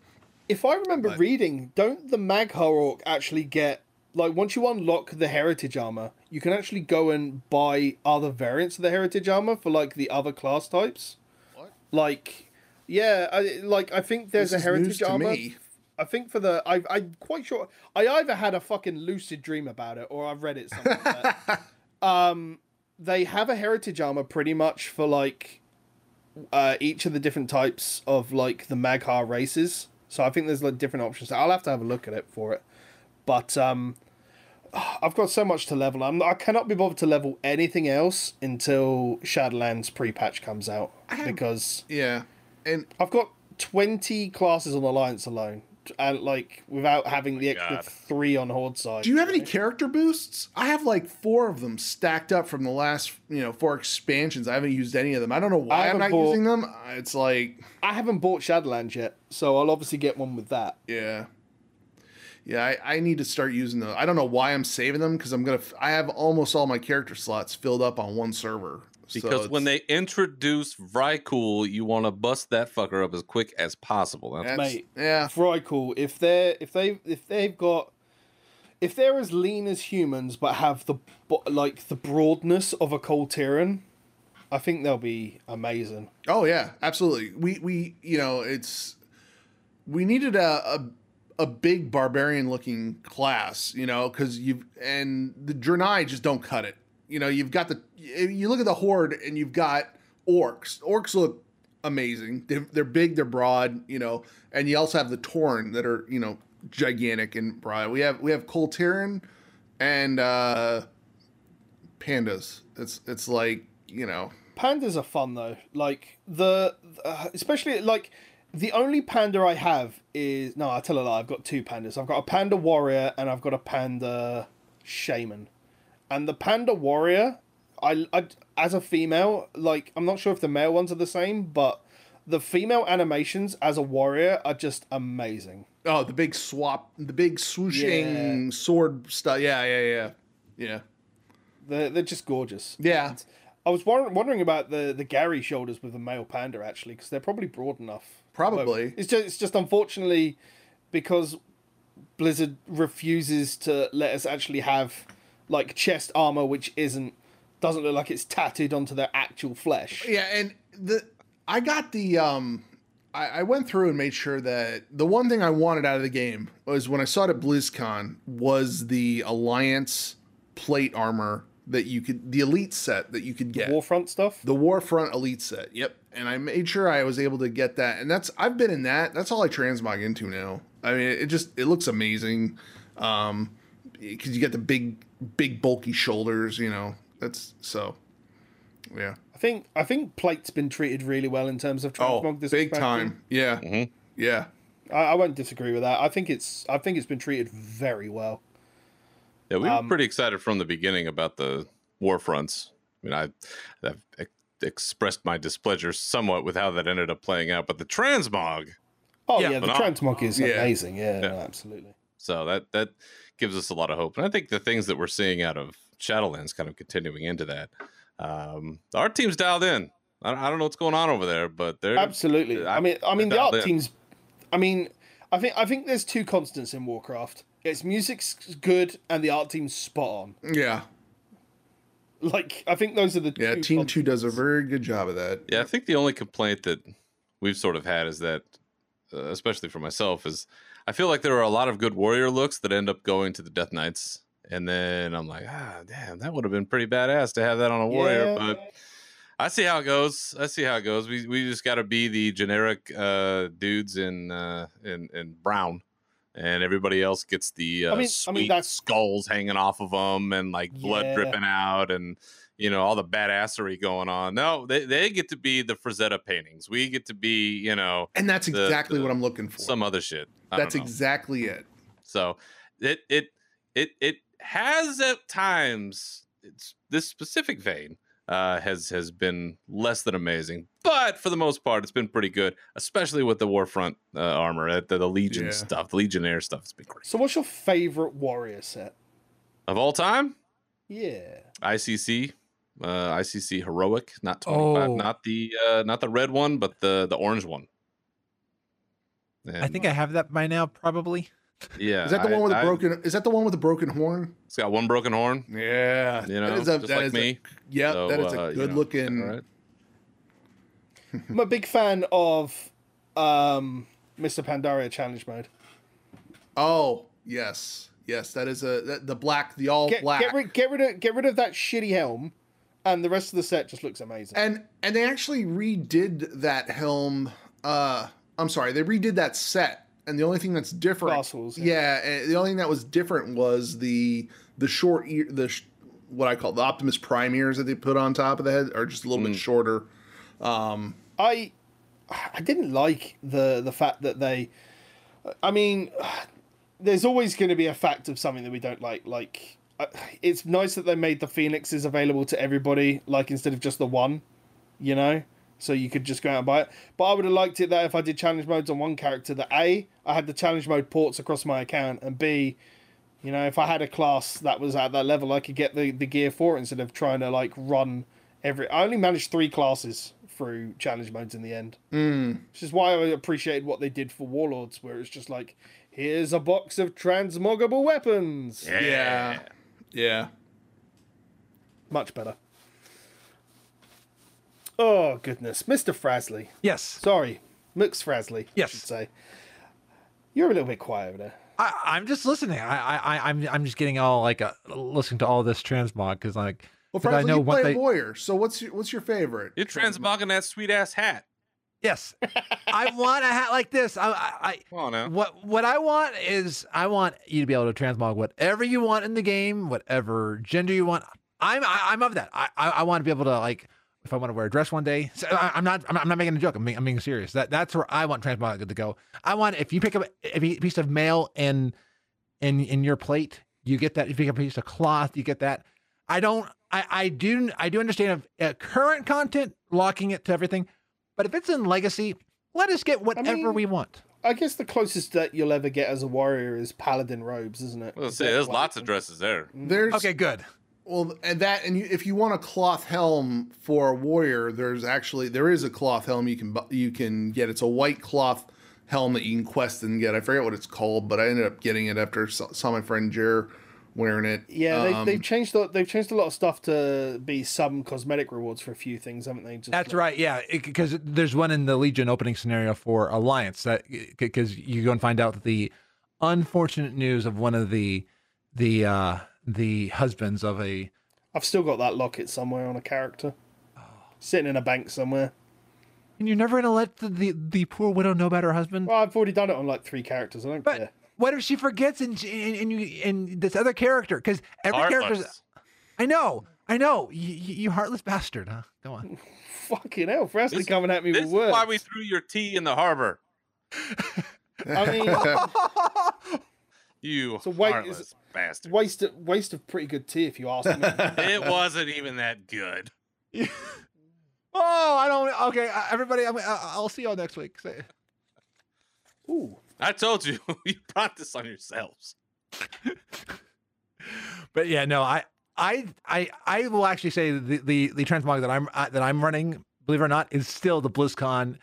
If I remember But- reading, don't the Maghar Orc actually get like once you unlock the heritage armor, you can actually go and buy other variants of the heritage armor for like the other class types. What? Like, yeah, I, like I think there's This a is news heritage to armor. me. I think for the I I'm quite sure I either had a fucking lucid dream about it or I've read it somewhere. but, um, they have a heritage armor pretty much for like uh, each of the different types of like the Maghar races. So I think there's like different options. I'll have to have a look at it for it. But um, I've got so much to level. I'm, I cannot be bothered to level anything else until Shadowlands pre-patch comes out have- because yeah and I've got 20 classes on Alliance alone, and like without having the extra God. three on Horde side. do you have any character boosts I have like four of them stacked up from the last you know four expansions I haven't used any of them I don't know why I'm haven't not bought- using them it's like I haven't bought Shadowlands yet, so I'll obviously get one with that. Yeah. Yeah, I, I need to start using those. I don't know why I'm saving them because I'm gonna. f- I have almost all my character slots filled up on one server. So Because when they introduce Vrykul, you want to bust that fucker up as quick as possible. That's that's- Mate. yeah, Right, cool. If they're if they if they've got if they're as lean as humans but have the like the broadness of a Kul Tiran, I think they'll be amazing. oh yeah, absolutely. We we you know it's we needed a a, a big barbarian looking class, you know, because you've and the Draenei just don't cut it. You know, you've got the you look at the horde and you've got orcs. Orcs look amazing. They're, big, they're broad, you know, and you also have the Tauren that are you know gigantic and broad. We have we have Kul Tiran and uh pandas. It's it's like you know Pandas are fun though. Like the uh, especially like the only panda I have is no. I tell a lie. I've got two pandas. I've got a panda warrior and I've got a panda shaman. And the panda warrior, I, I as a female, like I'm not sure if the male ones are the same, but the female animations as a warrior are just amazing. oh the big swap, the big swooshing sword stuff. Yeah, yeah, yeah, yeah, They're they're just gorgeous. yeah. I was wondering about the the Gary shoulders with the male panda actually, because they're probably broad enough. Probably. It's just it's just unfortunately because Blizzard refuses to let us actually have like chest armor, which isn't doesn't look like it's tattooed onto their actual flesh. Yeah, and the I got the um I, I went through and made sure that the one thing I wanted out of the game was when I saw it at BlizzCon was the Alliance plate armor that you could the elite set that you could get. Warfront stuff. the Warfront Elite set. Yep. And I made sure I was able to get that. And that's I've been in that. That's all I transmog into now. I mean, it just it looks amazing. Um cuz you get the big big bulky shoulders, you know. That's so yeah. I think I think plate's been treated really well in terms of Oh, transmog. this big expansion. time. Yeah. Mhm. Yeah. I, I won't disagree with that. I think it's I think it's been treated very well. Yeah, we were Um, pretty excited from the beginning about the war fronts. I mean, I, I've ex- expressed my displeasure somewhat with how that ended up playing out, but the transmog. Oh Yeah, yeah, the transmog is Yeah. amazing. Yeah, Yeah. no, absolutely. So that that gives us a lot of hope, and I think the things that we're seeing out of Shadowlands kind of continuing into that. Um, our team's dialed in. I don't, I don't know what's going on over there, but they're Absolutely. I, I- mean, I mean, the art in. teams. I mean, I think I think there's two constants in Warcraft. Its music's good and the art team's spot on. Yeah. Like, I think those are the Yeah, two Team 2 does a very good job of that. Yeah, I think the only complaint that we've sort of had is that, uh, especially for myself, is I feel like there are a lot of good warrior looks that end up going to the Death Knights, and then I'm like, ah, damn, that would have been pretty badass to have that on a warrior. Yeah. But I see how it goes. I see how it goes. We we just got to be the generic uh, dudes in uh, in in brown and everybody else gets the uh, I mean- I mean, that's- skulls hanging off of them and like blood Yeah. dripping out and you know all the badassery going on. No, they they get to be the Frazetta paintings. We get to be you know And that's The- exactly the- what I'm looking for. some other shit. I that's exactly it. So it it it it has at times it's this specific vein uh, has has been less than amazing, but for the most part, it's been pretty good, especially with the Warfront uh, armor, uh, the, the Legion Yeah. stuff, the Legionnaire stuff. has been great. So, what's your favorite warrior set? Of all time, Yeah. ICC, uh, ICC heroic, not twenty five, Oh. not the uh, not the red one, but the the orange one. I And, think I have that by now, probably. Yeah. Is that the I- one with the I- broken? Is that the one with the broken horn? It's got one broken horn. Yeah, You know, that is a, just that like is a- me. yeah, So, that is uh, a you good know, looking. all right. I'm a big fan of um, Mists of Pandaria challenge mode. Oh yes, yes, that is a that, the black, the all Get, black. get rid get rid of get rid of that shitty helm, and the rest of the set just looks amazing. and and they actually redid that helm. Uh, I'm sorry, they redid that set, and the only thing that's different, Glass halls, yeah, and the only thing that was different was the the short ear, the sh- what I call the Optimus Prime ears that they put on top of the head are just a little bit shorter. Um, I I didn't like the the fact that they. I mean, there's always going to be a fact of something that we don't like. Like, uh, it's nice that they made the phoenixes available to everybody, like instead of just the one, you know. So you could just go out and buy it. But I would have liked it that if I did challenge modes on one character, that a I had the challenge mode ports across my account, and b, you know, if I had a class that was at that level, I could get the the gear for it instead of trying to like run every. I only managed three classes through challenge modes in the end. Hmm. Which is why I appreciated what they did for Warlords, where it's just like, here's a box of transmoggable weapons. yeah, yeah. Much better. Oh, goodness. Mr. Frasley. Yes. Sorry, Mix Frasley. Yes. I should say. You're a little bit quiet over there. I, I'm just listening. I, I, I- I'm, I'm just getting all like uh, listening to all this transmog because like, Well, 'cause I Frasley, know you what play they. warrior. So what's your what's your favorite? You're transmogging that sweet ass hat. Yes, I want a hat like this. I, I, Come on what, what I want is I want you to be able to transmog whatever you want in the game, whatever gender you want. I'm, I, I'm of that. I, I, I want to be able to like, if I want to wear a dress one day. So I, I'm not, I'm not, I'm not making a joke. I'm being, I'm being serious. That, that's where I want transmog to go. I want if you pick up a piece of mail in, in, in your plate, you get that. If you pick up a piece of cloth, you get that. I don't. I, I do. I do understand uh, current content locking it to everything, but if it's in legacy, let us get whatever mean, we want. I guess the closest that you'll ever get as a warrior is paladin robes, isn't it? Let's say there's lots of dresses there. There's Okay, good. Well, and that, and you, if you want a cloth helm for a warrior, there's actually there is a cloth helm you can you can get. It's a white cloth helm that you can quest and get. I forget what it's called, but I ended up getting it after saw, saw my friend Jer wearing it. Yeah, they, Um, they've changed. A, they've changed a lot of stuff to be some cosmetic rewards for a few things, haven't they? Just That's like- right. Yeah, because there's one in the Legion opening scenario for Alliance that because you go and find out the unfortunate news of one of the the uh the husbands of a I've still got that locket somewhere on a character, Oh. sitting in a bank somewhere. and you're never gonna let the, the the poor widow know about her husband. Well, I've already done it on like three characters. I don't But care. what if she forgets and and, and you and this other character? Because every character's Heartless. I know, I know, you, you you heartless bastard, huh? Go on. Fucking hell, Frasley This- coming at me This is why we threw your tea in the harbor. I mean, You So wait, is heartless bastard. waste of, waste of pretty good tea if you ask me. It wasn't even that good. oh, I don't. Okay, uh, everybody, I'm, I- I'll see y'all next week. Say- Ooh, I told you, you brought this on yourselves. but yeah, no, I, I, I, I will actually say the the the transmog that I'm uh, that I'm running, believe it or not, is still the BlizzCon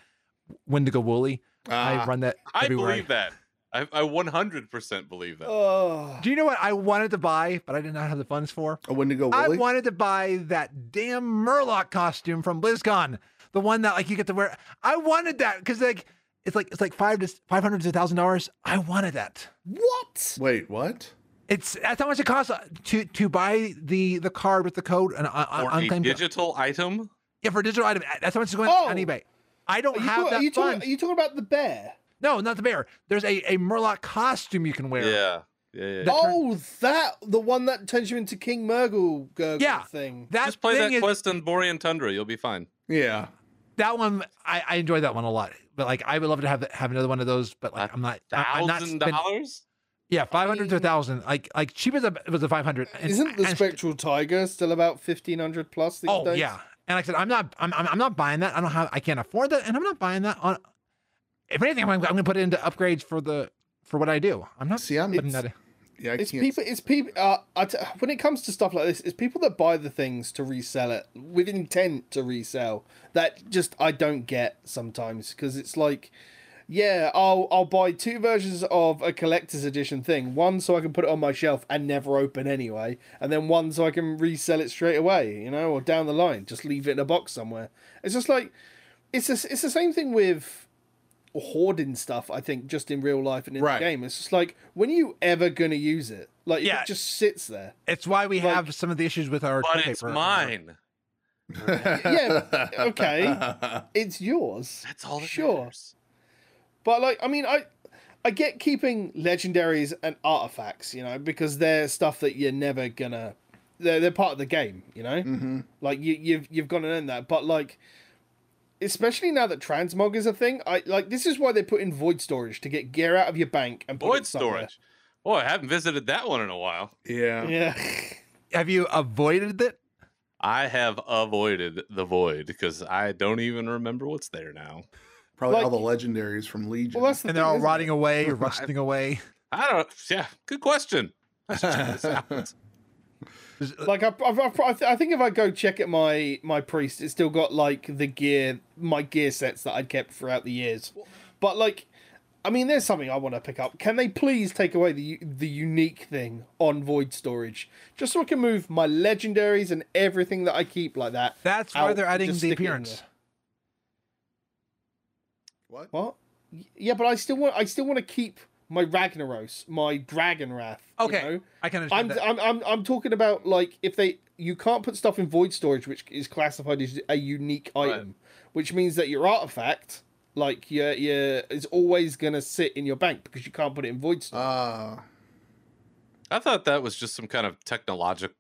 Wendigo Woolly. I Ah. run that. Everywhere. I everywhere. believe that. I, I 100% believe that. oh, Do you know what I wanted to buy, but I did not have the funds for? a Wendigo I Willy. I wanted to buy that damn Murloc costume from BlizzCon, the one that like you get to wear. I wanted that because like it's like it's like five to five hundred to thousand dollars. I wanted that. what? Wait, what? It's that's how much it costs uh, to to buy the the card with the code and uh, For a unclaimed. digital item? Yeah, for a digital item. That's how much it's going Oh. on eBay. I don't Are have talking, that are, you funds. talking, are you talking about the bear? No, not the bear. There's a, a Murloc costume you can wear. Yeah. Yeah, yeah. That turn- Oh, that the one that turns you into King Murgle Gurgle Yeah. thing. That Just play thing that is, quest in Borean Tundra. You'll be fine. Yeah. that one. I, I enjoy that one a lot. But like, I would love to have have another one of those. But like, A I'm not. I- I'm not. Thousand spend- dollars? Yeah, five hundred to a mean- thousand. Like like cheap as a was a five hundred. Isn't the Spectral Tiger still about fifteen hundred plus these Oh days? yeah, and like I said, I'm not. I'm, I'm I'm not buying that. I don't have. I can't afford that, and I'm not buying that. On if anything, I'm, I'm going to put it into upgrades for the for what I do. I'm not See, I'm- putting it's- that. In. Yeah. I It's can't. people. It's people. Uh, I t- when it comes to stuff like this, it's people that buy the things to resell it with intent to resell. That just I don't get sometimes because it's like, yeah, I'll I'll buy two versions of a collector's edition thing. One so I can put it on my shelf and never open anyway, and then one so I can resell it straight away. You know, or down the line, just leave it in a box somewhere. It's just like, it's a, it's the same thing with hoarding stuff. I think just in real life and in Right. the game, it's just like when are you ever gonna use it? Like Yeah. it just sits there. It's why we Like- have some of the issues with our. But it's mine. Yeah, okay. It's yours. That's all that Sure. matters. But like, I mean, I I get keeping legendaries and artifacts, you know, because they're stuff that you're never gonna. They're they're part of the game, you know. hmm Like you you've you've got to earn that. But like, especially now that transmog is a thing, I like this is why they put in void storage to get gear out of your bank and put Void it somewhere. storage. Boy, I haven't visited that one in a while. Yeah. Yeah. Have you avoided it? I have avoided the void because I don't even remember what's there now. Probably all the legendaries from Legion. Well, that's the And they're all isn't it? rotting away, or rusting away. I don't. Yeah, good question. I should check this out. There's- Uh, like I, I, I, I think if I go check at my my priest, it's still got like the gear, my gear sets that I'd kept throughout the years. But like, I mean, there's something I want to pick up. Can they please take away the the unique thing on void storage, just so I can move my legendaries and everything that I keep like that? That's why they're adding the stick it in appearance. what? What? Yeah, but I still want I still want to keep my Ragnaros, my Dragon Wrath. you Okay, know? I can understand I'm, that. I'm I'm I'm talking about like if they you can't put stuff in void storage which is classified as a unique Right. item, which means that your artifact like your your is always gonna sit in your bank because you can't put it in void storage. Uh, I thought that was just some kind of technological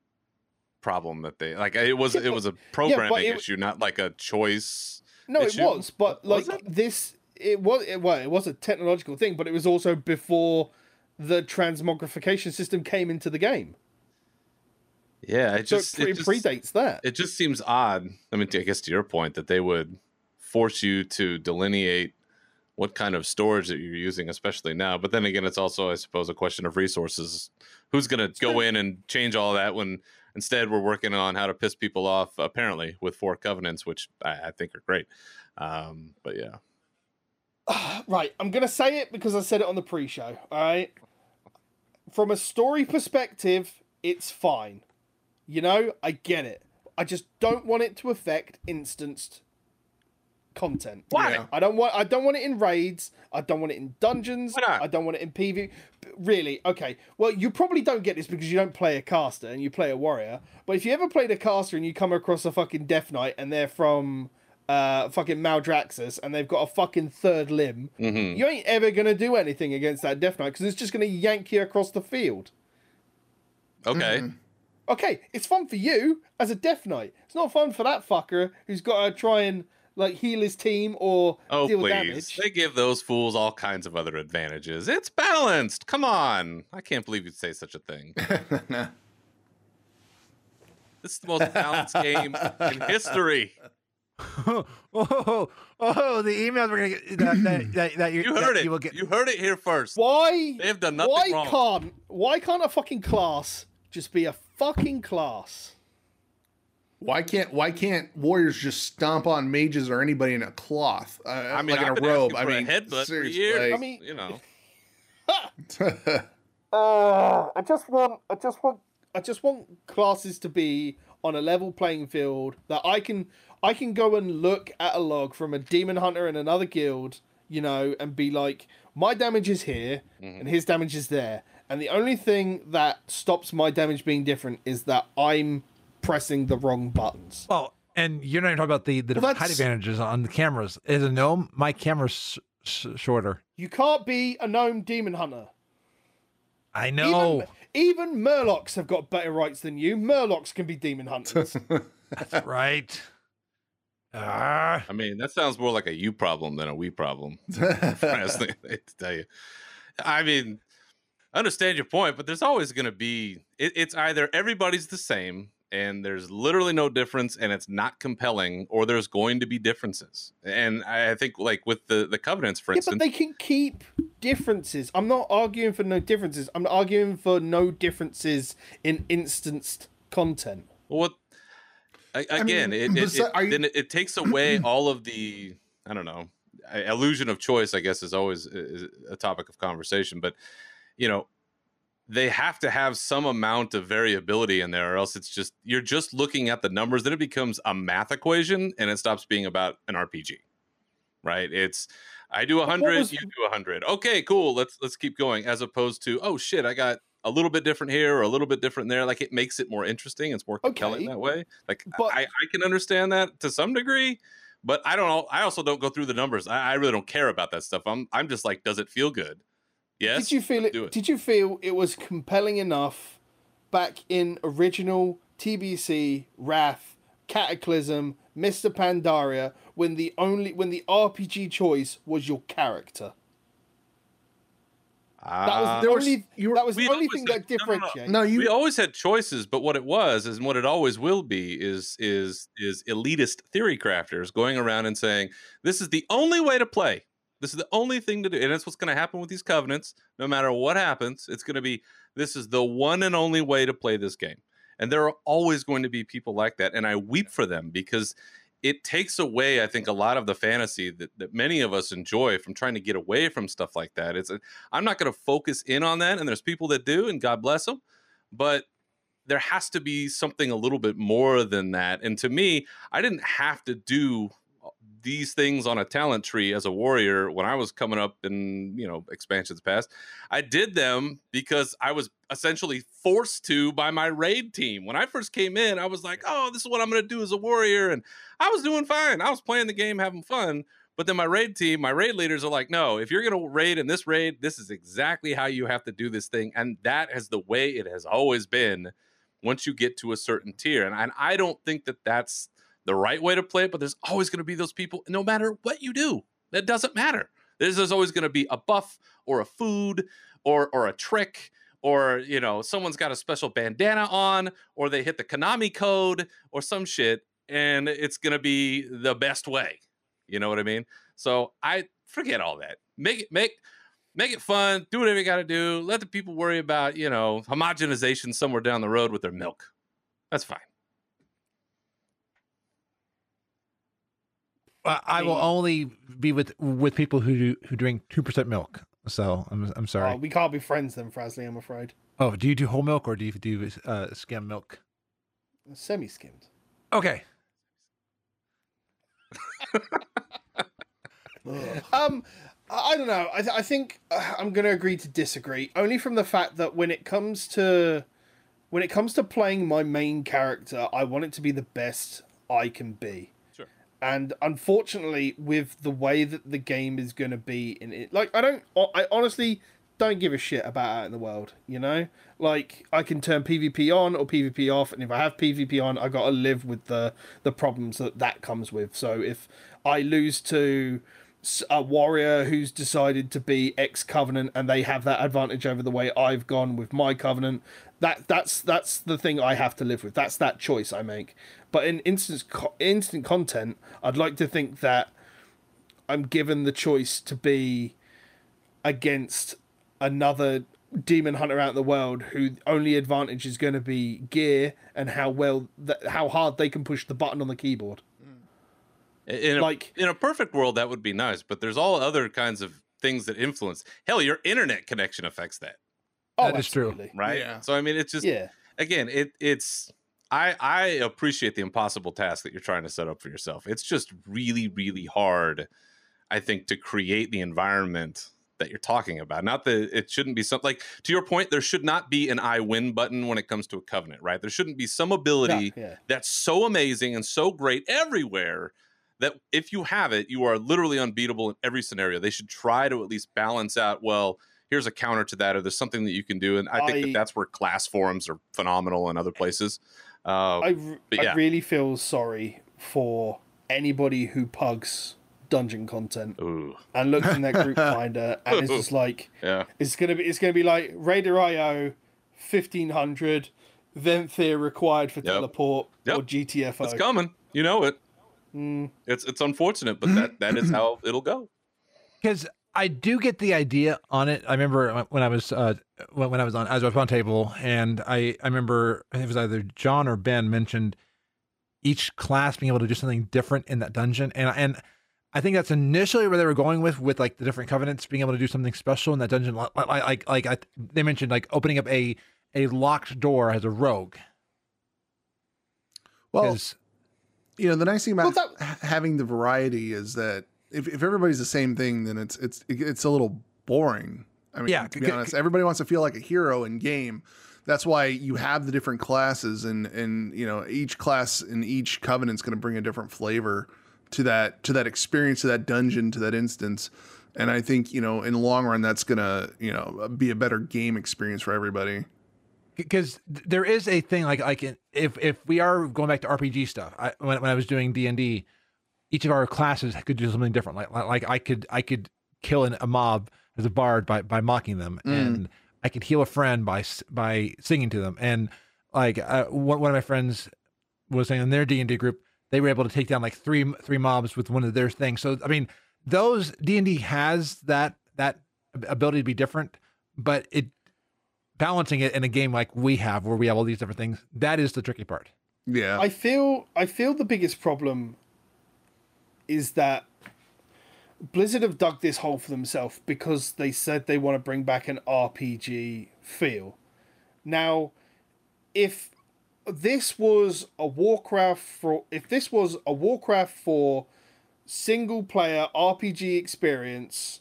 problem that they like. It was Yeah, it was a programming it- issue, not like a choice. no, issue? it was, but like Was it? this, it was it, well, it was a technological thing, but it was also before the transmogrification system came into the game, Yeah, it so just it, pre- it just, predates that. it just seems odd. I mean, I guess to your point that they would force you to delineate what kind of storage that you're using, especially now. But then again, it's also, I suppose, a question of resources. Who's going to go in and change all that when instead we're working on how to piss people off? Apparently, with four covenants, which I, I think are great. Um, but yeah, Ah, right, I'm gonna say it because I said it on the pre-show. All right, from a story perspective, it's fine. You know, I get it. I just don't want it to affect instanced content. Why? Yeah. I don't want. I don't want it in raids. I don't want it in dungeons. Why not? I don't want it in PV. Really? Okay. Well, you probably don't get this because you don't play a caster and you play a warrior. But if you ever played a caster and you come across a fucking Death Knight and they're from uh fucking Maldraxxus and they've got a fucking third limb, Mhm. you ain't ever gonna do anything against that Death Knight because it's just gonna yank you across the field. okay. Mhm. Okay, it's fun for you as a Death Knight. It's not fun for that fucker who's got to try and like heal his team or Oh deal please! damage. They give those fools all kinds of other advantages. It's balanced. Come on! I can't believe you'd say such a thing. This is the most balanced game in history. Oh, oh, oh, the emails we're gonna get that, that, that, that you, You that heard it. You will get. You heard it here first. Why? They have done nothing why wrong. can't why can't a fucking class just be a fucking class? Why can't Why can't warriors just stomp on mages or anybody in a cloth? Uh, I mean, like in I've a robe. asking I for a mean, headbutt for seriously, years. like- I mean- you know, Uh, I just want I just want I just want classes to be on a level playing field that I can I can go and look at a log from a demon hunter in another guild, you know, and be like, my damage is here Mm-hmm. and his damage is there. And the only thing that stops my damage being different is that I'm pressing the wrong buttons. Well, and you're not even talking about the, the Well, height advantages on the cameras. As a gnome, my camera's s- sh- shorter. You can't be a gnome demon hunter. I know. Even, even Murlocs have got better rights than you. Murlocs can be demon hunters. That's right. Ah. I mean, that sounds more like a you problem than a we problem. Honestly, I to tell you. I mean, I understand your point, but there's always going to be. It, it's either everybody's the same and there's literally no difference and it's not compelling, or there's going to be differences. And I I think, like with the the covenants, for yeah, instance, but they can keep differences. I'm not arguing for no differences. I'm arguing for no differences in instanced content. What I, I again? mean, it, it, it- then it, takes away all of the I don't know illusion of choice. I guess is always is a topic of conversation, but you know they have to have some amount of variability in there, or else it's just you're just looking at the numbers. Then it becomes a math equation, and it stops being about an RPG. Right? It's I do a hundred, was- you do a hundred. Okay, cool. Let's let's keep going. As opposed to oh shit, I got a little bit different here or a little bit different there. Like it makes it more interesting. It's more compelling Okay. that way. Like But- I, I can understand that to some degree, but I don't know. I also don't go through the numbers. I, I really don't care about that stuff. I'm I'm just like, does it feel good? Yes. did you feel it, it. Did you feel it was compelling enough back in original TBC, Wrath, Cataclysm, Mists of Pandaria when the only when the RPG choice was your character? That was Ah. the only you were- that was the only thing said- that no, no, no. no, you we always had choices, but what it was and what it always will be is is is elitist theory crafters going around and saying this is the only way to play. This is the only thing to do, and that's what's going to happen with these covenants. No matter what happens, it's going to be this is the one and only way to play this game. And there are always going to be people like that, and I weep for them because it takes away, I think, a lot of the fantasy that, that many of us enjoy from trying to get away from stuff like that. It's a, I'm not going to focus in on that, and there's people that do, and God bless them. But there has to be something a little bit more than that. And to me, I didn't have to do these things on a talent tree as a warrior when I was coming up in, you know, expansions past. I did them because I was essentially forced to by my raid team. When I first came in, I was like, "Oh, this is what I'm going to do as a warrior." And I was doing fine. I was playing the game having fun. But then my raid team, my raid leaders are like, no, if you're going to raid in this raid, this is exactly how you have to do this thing. And that is the way it has always been once you get to a certain tier. And, and I don't think that that's the right way to play it, but there's always going to be those people, no matter what you do, that doesn't matter. There's, always going to be a buff or a food or, or a trick or, you know, someone's got a special bandana on or they hit the Konami code or some shit and it's going to be the best way. You know what I mean? So I forget all that. Make it make make it fun. Do whatever you got to do. Let the people worry about you know homogenization somewhere down the road with their milk. That's fine. I, I will only be with with people who do, who drink two percent milk. So I'm I'm sorry. Oh, we can't be friends then, Frasley. I'm afraid. oh, do you do whole milk or do you do uh, skim milk? Semi skimmed. Okay. Um, I I don't know. I, th- I think uh, I'm going to agree to disagree, only from the fact that when it comes to when it comes to playing my main character, I want it to be the best I can be. And unfortunately, with the way that the game is going to be in it, like I don't, I honestly don't give a shit about out in the world. You know, like I can turn PvP on or PvP off, and if I have PvP on, I got to live with the the problems that that comes with. So if I lose to a warrior who's decided to be ex covenant and they have that advantage over the way I've gone with my covenant that that's that's the thing I have to live with that's that choice I make but in instant co- instant content I'd like to think that I'm given the choice to be against another demon hunter out in the world who only advantage is going to be gear and how well that how hard they can push the button on the keyboard mm. In a, Like- in a perfect world, that would be nice. But there's all other kinds of things that influence. Hell, your internet connection affects that, oh That is true. right? Yeah. So I mean, it's just yeah again, it it's I I appreciate the impossible task that you're trying to set up for yourself. It's just really really hard, I think, to create the environment that you're talking about. Not that it shouldn't be something like to your point. There should not be an I win button when it comes to a covenant, right? There shouldn't be some ability yeah that's so amazing and so great everywhere that if you have it, you are literally unbeatable in every scenario. They should try to at least balance out. Well, here's a counter to that, or there's something that you can do, and I think I- that that's where class forums are phenomenal and other eh, places. Uh, I, r- But I really feel sorry for anybody who pugs dungeon content ooh, and looks in their group finder and it's just like yeah, it's gonna be it's gonna be like Raider IO fifteen hundred, Venthyr required for Yep. teleport or GTFO. it's coming. You know it. Mm, It's it's unfortunate, but that that is how it'll go. because I do get the idea on it. I remember when I was uh, when, when I was on as I was on table, and I I remember it was either John or Ben mentioned each class being able to do something different in that dungeon, and and I think that's initially where they were going with with like the different covenants being able to do something special in that dungeon. Like like like, like I, they mentioned like opening up a a locked door as a rogue. Well, 'Cause- you know the nice thing about Well, ha- having the variety is that if, if everybody's the same thing then it's it's it's a little boring. I mean Yeah, to be honest everybody wants to feel like a hero in game. That's why you have the different classes and and you know each class in each covenant's going to bring a different flavor to that to that experience to that dungeon to that instance. And i think you know in the long run that's going to you know be a better game experience for everybody. Because there is a thing like like if if we are going back to RPG stuff, I, when when I was doing D and D, each of our classes could do something different. Like like, like I could I could kill an, a mob as a bard by by mocking them, Mm. and I could heal a friend by by singing to them. And like uh, one one of my friends was saying in their D and D group, they were able to take down like three three mobs with one of their things. So I mean, those D and D has that that ability to be different, but it balancing it in a game like we have where we have all these different things that is the tricky part yeah I feel I feel the biggest problem is that Blizzard have dug this hole for themselves because they said they want to bring back an RPG feel. Now, if this was a Warcraft for if this was a Warcraft for single player RPG experience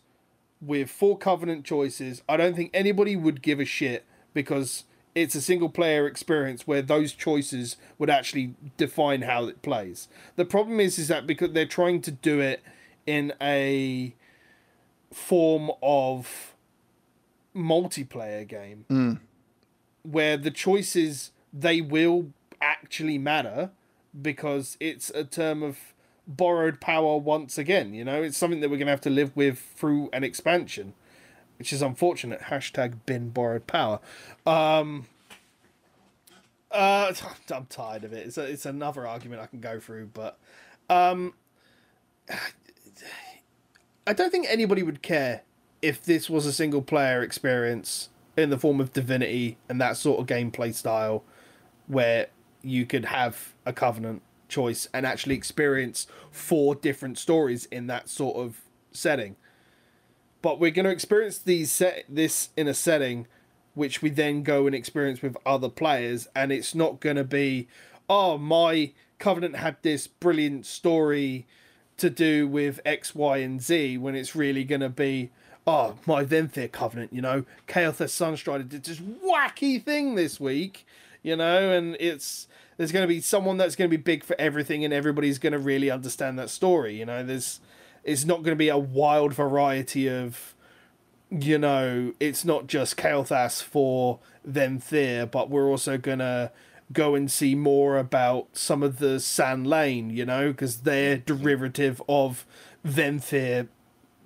with four covenant choices, I don't think anybody would give a shit because it's a single player experience where those choices would actually define how it plays. The problem is is that because they're trying to do it in a form of multiplayer game mm. where the choices they will actually matter because it's a term of borrowed power once again you know? It's something that we're going to have to live with through an expansion which is unfortunate. Hashtag bin borrowed power. Um uh i'm tired of it. It's, a, it's another argument i can go through but um i don't think anybody would care if this was a single player experience in the form of divinity and that sort of gameplay style where you could have a covenant choice and actually experience four different stories in that sort of setting but we're going to experience these set this in a setting which we then go and experience with other players and it's not going to be oh my covenant had this brilliant story to do with x y and z when it's really going to be oh my Venthyr covenant you know? Kael'thas Sunstrider did this wacky thing this week you know? And it's there's going to be someone that's going to be big for everything and everybody's going to really understand that story you know? There's it's not going to be a wild variety of you know, it's not just Kael'thas for Venthyr, but we're also gonna go and see more about some of the San'layn, you know, because they're derivative of Venthyr,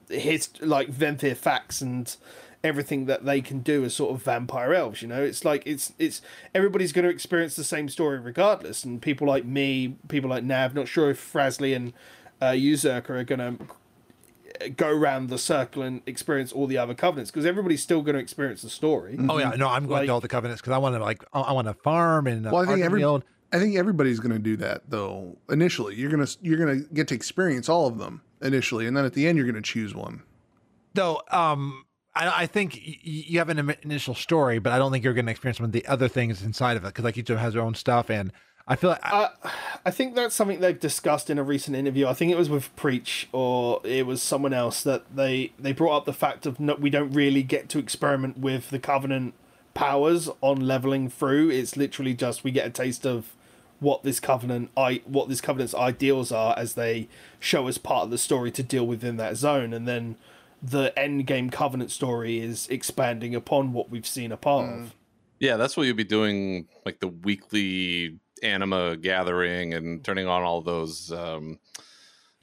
his like Venthyr facts and everything that they can do as sort of vampire elves. You know, it's like it's it's everybody's going to experience the same story regardless, and people like me, people like Nav, not sure if Frasley and uh, Uzurker are going to go around the circle and experience all the other covenants because everybody's still going to experience the story. oh yeah no i'm going Like- to all the covenants because i want to like i, I want to farm and uh, Well, I think every Ardenweald. I think everybody's going to do that though. Initially, you're gonna you're gonna get to experience all of them initially, and then at the end, you're gonna choose one. though um I, I think y- y- you have an im- initial story, but I don't think you're going to experience some of the other things inside of it because like each of them has their own stuff, and I feel like Uh, I think that's something they've discussed in a recent interview. I think it was with Preach or it was someone else that they they brought up the fact of no, we don't really get to experiment with the Covenant powers on leveling through. It's literally just we get a taste of what this covenant i what this covenant's ideals are as they show us part of the story to deal within that zone and then the end game covenant story is expanding upon what we've seen a part of Yeah, that's what you'll be doing, like the weekly anima gathering and turning on all those, um,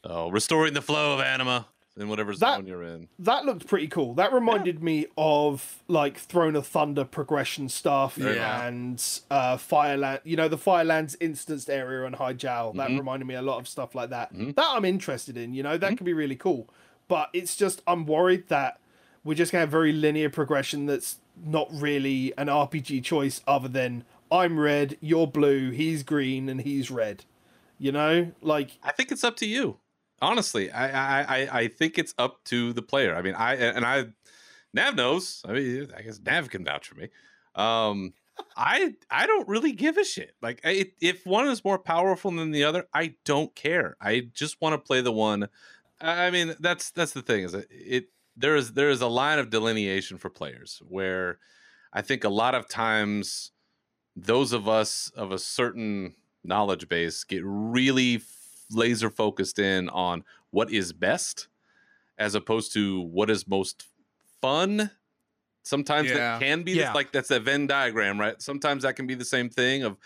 oh, restoring the flow of anima in whatever That- zone you're in. that looked pretty cool that reminded me of like throne of thunder progression stuff Yeah. and uh fireland you know the firelands instanced area on Hyjal that Mhm. reminded me a lot of stuff like that Mhm. that i'm interested in you know that could be really cool but it's just i'm worried that we're just gonna have very linear progression that's not really an rpg choice other than i'm red you're blue he's green and he's red you know like I think it's up to you. Honestly, I, I I think it's up to the player. I mean, I and I, Nav knows. I mean, I guess Nav can vouch for me. Um, I I don't really give a shit. Like, I, if one is more powerful than the other, I don't care. I just want to play the one. I mean, that's that's the thing is that it there is there is a line of delineation for players where I think a lot of times those of us of a certain knowledge base get really laser focused in on what is best as opposed to what is most fun sometimes Yeah. that can be Yeah. this, like that's a venn diagram right sometimes that can be the same thing of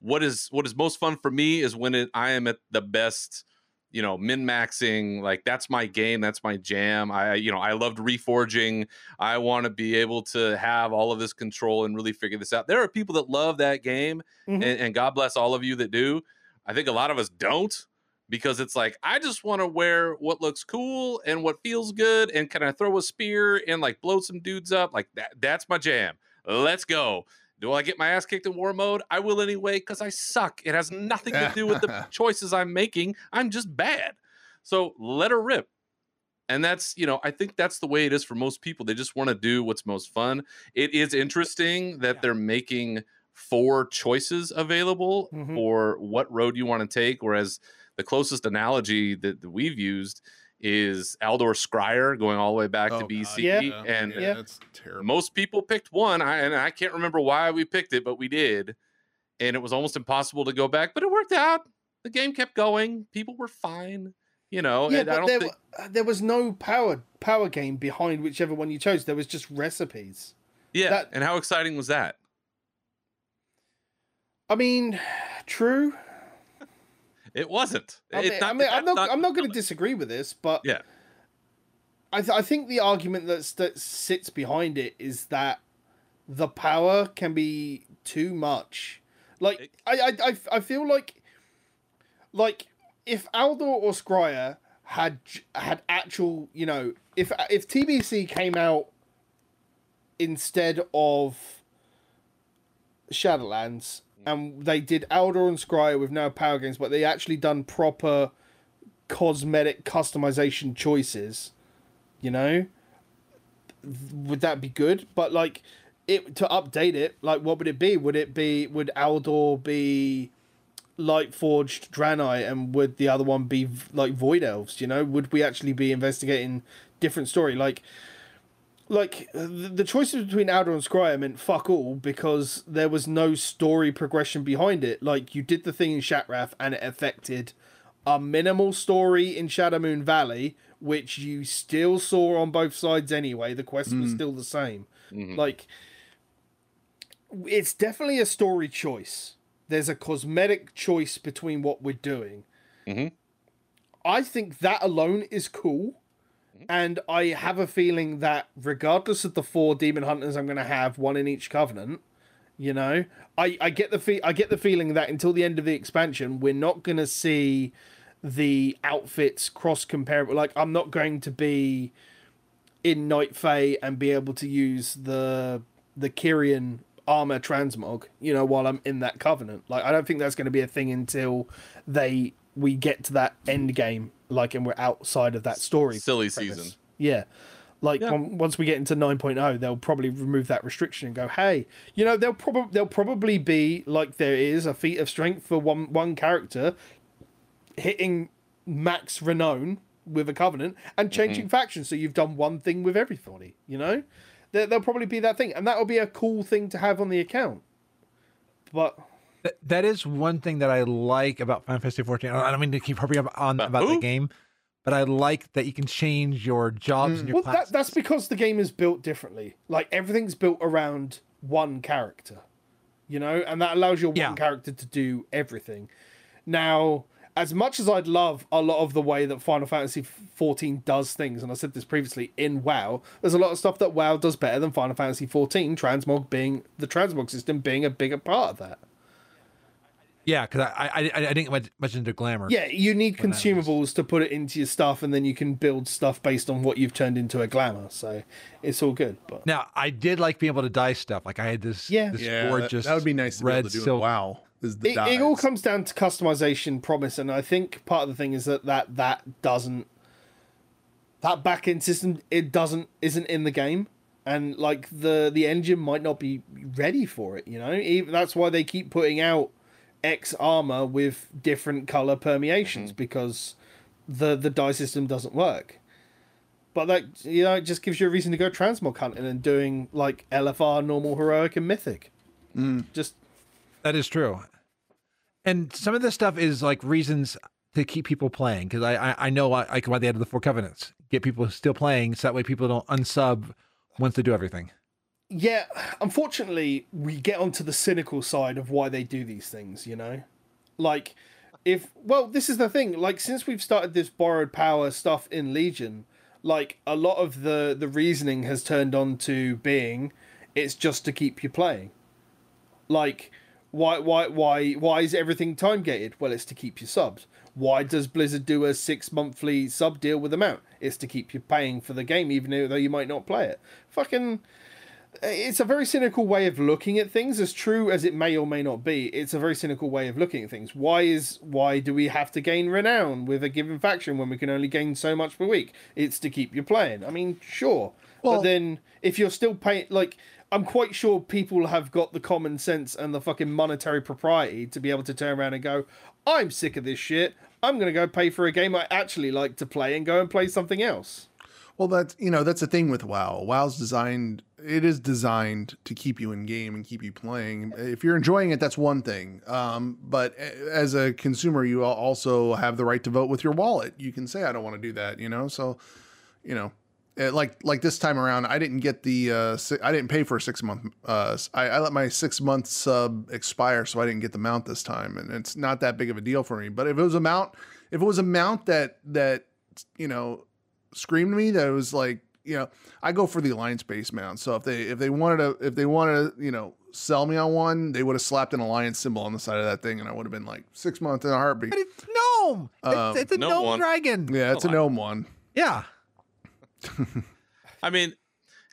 what is what is most fun for me is when it, i am at the best you know min maxing like that's my game that's my jam. I you know i loved reforging. I want to be able to have all of this control and really figure this out. There are people that love that game Mhm. and, and god bless all of you that do. I think a lot of us don't because it's like i just want to wear what looks cool and what feels good and can i throw a spear and like blow some dudes up? Like that that's my jam. Let's go do I get my ass kicked in war mode? I will anyway because I suck. It has nothing to do with the choices I'm making. I'm just bad. So let her rip. And that's, you know, I think that's the way it is for most people. They just want to do what's most fun. It is interesting that Yeah. they're making four choices available Mhm. for what road you want to take. Whereas the closest analogy that, that we've used is Aldor Scryer going all the way back Oh, to God, BC. Yeah. And Yeah. that's terrible. most people picked one, I, and I can't remember why we picked it, but we did, and it was almost impossible to go back. But it worked out. The game kept going. People were fine. You know, yeah, and I but don't there, think. there was no power power game behind whichever one you chose. There was just recipes. Yeah, that- and how exciting was that? I mean, true. It wasn't. I mean, not, I mean I'm that's not, I'm not going to disagree with this, but Yeah. I th- I think the argument that's, that sits behind it is that the power can be too much. Like I I, I, I feel like like if Aldor or Scryer had had actual, you know, if if TBC came out instead of Shadowlands and they did Aldor and Scryer with no power games, but they actually done proper cosmetic customization choices, you know, would that be good? But like it to update it, like what would it be? Would it be would Aldor be light forged Draenei and would the other one be like void elves, you know? Would we actually be investigating different story like like the, the choices between Aldor and Scryer meant fuck all because there was no story progression behind it. Like you did the thing in Shattrath and it affected a minimal story in Shadowmoon Valley, which you still saw on both sides anyway. The quest was still the same. Mhm. Like it's definitely a story choice. There's a cosmetic choice between what we're doing. Mhm. I think that alone is cool. And I have a feeling that regardless of the four demon hunters I'm going to have, one in each covenant, you know, I, I get the fe- I get the feeling that until the end of the expansion, we're not going to see the outfits cross comparable. Like I'm not going to be in Night Fae and be able to use the the Kyrian armor transmog, you know, while I'm in that covenant. Like I don't think that's going to be a thing until they we get to that end game, like, and we're outside of that story. Silly premise. season. Yeah. Like Yeah. on- once we get into 9.0, they'll probably remove that restriction and go, "Hey, you know, they'll probably they'll probably be like there is a feat of strength for one one character hitting max renown with a covenant and mm-hmm. changing factions. So you've done one thing with everybody. You know, there, there'll probably be that thing, and that'll be a cool thing to have on the account. But Th- that is one thing that I like about Final Fantasy 14. I don't mean to keep harping up on About about the game, but I like that you can change your jobs and mm. your Well, that, that's because the game is built differently. Like everything's built around one character, you know, and that allows your Yeah. one character to do everything. Now, as much as I'd love a lot of the way that Final Fantasy XIV does things, and I said this previously in WoW, there's a lot of stuff that WoW does better than Final Fantasy XIV. Transmog being the transmog system being a bigger part of that. Yeah, because I, I I I didn't get much, much into glamour. Yeah, you need When was- consumables to put it into your stuff, and then you can build stuff based on what you've turned into a glamour. So it's all good. But Now I did like being able to dye stuff. Like I had this Yeah. this Yeah, that- gorgeous that, would be nice to red be able to do. silk. WoW is the it, it all comes down to customization promise and i think part of the thing is that that that doesn't that back end system it doesn't isn't in the game and like the the engine might not be ready for it you know even that's why they keep putting out x armor with different color permeations mm-hmm. because the the dye system doesn't work but that you know it just gives you a reason to go transmog hunting and doing like lfr normal heroic and mythic mm. just That is true. And some of this stuff is like reasons to keep people playing because I, I I know why like why they added the four covenants get people still playing so that way people don't unsub once they do everything. Yeah, unfortunately, we get onto the cynical side of why they do these things, you know? Like, if, well, this is the thing, like, since we've started this borrowed power stuff in Legion, like, a lot of the, the reasoning has turned on to being it's just to keep you playing. Like, why, why, why, why is everything time gated? Well, it's to keep you subs. Why does Blizzard do a six monthly sub deal with them out? It's to keep you paying for the game, even though you might not play it. Fucking it's a very cynical way of looking at things as true as it may or may not be. It's a very cynical way of looking at things. Why is why do we have to gain renown with a given faction when we can only gain so much per week? It's to keep you playing. I mean sure. Well- but then if you're still paying like i'm quite sure people have got the common sense and the fucking monetary propriety to be able to turn around and go i'm sick of this shit. I'm going to go pay for a game i actually like to play and go and play something else. Well, that's you know that's the thing with WoW. WoW's designed. It is designed to keep you in game and keep you playing. If you're enjoying it, that's one thing. Um, but as a consumer, you also have the right to vote with your wallet. You can say, "I don't want to do that," you know. So, you know, eh, like like this time around, I didn't get the. Uh, I didn't pay for a six month. Uh, I, I let my six month sub expire, so I didn't get the mount this time, and it's not that big of a deal for me. But if it was a mount, if it was a mount that that you know screamed to me that it was like you know I go for the alliance base mount. So if they if they wanted to if they wanted to you know sell me on one, they would have slapped an alliance symbol on the side of that thing, and I would have been like six months in a heartbeat. But it's gnome. Um, it's, it's a gnome gnome dragon. Yeah, it's a gnome one. Yeah. I mean,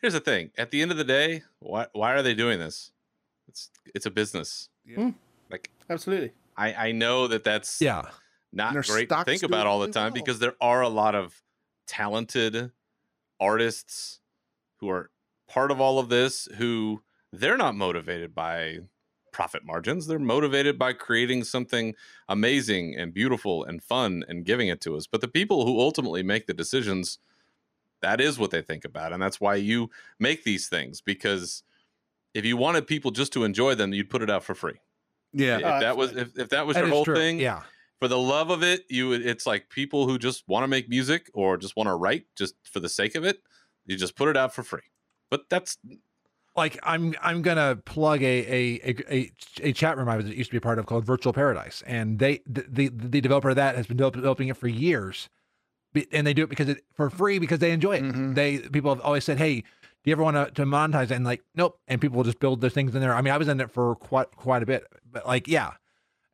here's the thing. At the end of the day, why why are they doing this? It's it's a business. Yeah. Like absolutely I I know that that's Yeah. not great to think about all the time well. because there are a lot of talented artists who are part of all of this who they're not motivated by profit margins they're motivated by creating something amazing and beautiful and fun and giving it to us but the people who ultimately make the decisions that is what they think about and that's why you make these things because if you wanted people just to enjoy them you'd put it out for free Yeah, if Oh, that uh, was absolutely. if, if that was That your whole true. thing Yeah. For the love of it you it's like people who just want to make music or just want to write just for the sake of it you just put it out for free but that's like I'm I'm gonna plug a a a, a, a chat room I was used to be a part of called Virtual Paradise, and they the the, the developer of that has been developing it for years, and they do it because it for free because they enjoy it. Mhm. They people have always said, hey. Do you ever want to, to monetize it? And like, nope. And people will just build their things in there. I mean, I was in it for quite quite a bit, but like, yeah.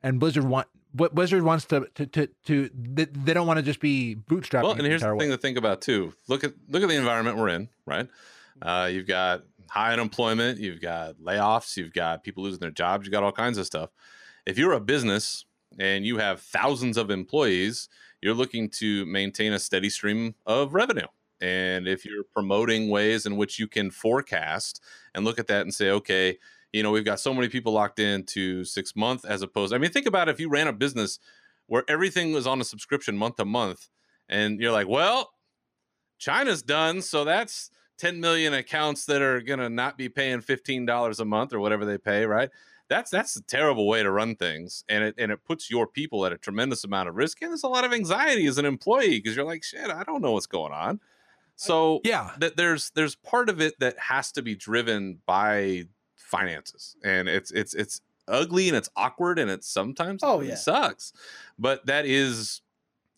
And Blizzard want what Blizzard wants to to to, to they, they don't want to just be bootstrapped. well and here's the thing to think about too. Look at look at the environment we're in right? Uh, you've got high unemployment you've got layoffs you've got people losing their jobs you got all kinds of stuff. If you're a business and you have thousands of employees you're looking to maintain a steady stream of revenue. And if you're promoting ways in which you can forecast and look at that and say okay you know we've got so many people locked in to six month as opposed i mean think about if you ran a business where everything was on a subscription month to month and you're like well china's done so that's 10 million accounts that are going to not be paying $15 a month or whatever they pay, right? That's that's a terrible way to run things, and it and it puts your people at a tremendous amount of risk, and there's a lot of anxiety as an employee because you're like, shit, I don't know what's going on. So Yeah. that there's there's part of it that has to be driven by finances, and it's it's it's ugly and it's awkward and it's sometimes Oh, it yeah. sucks, but that is,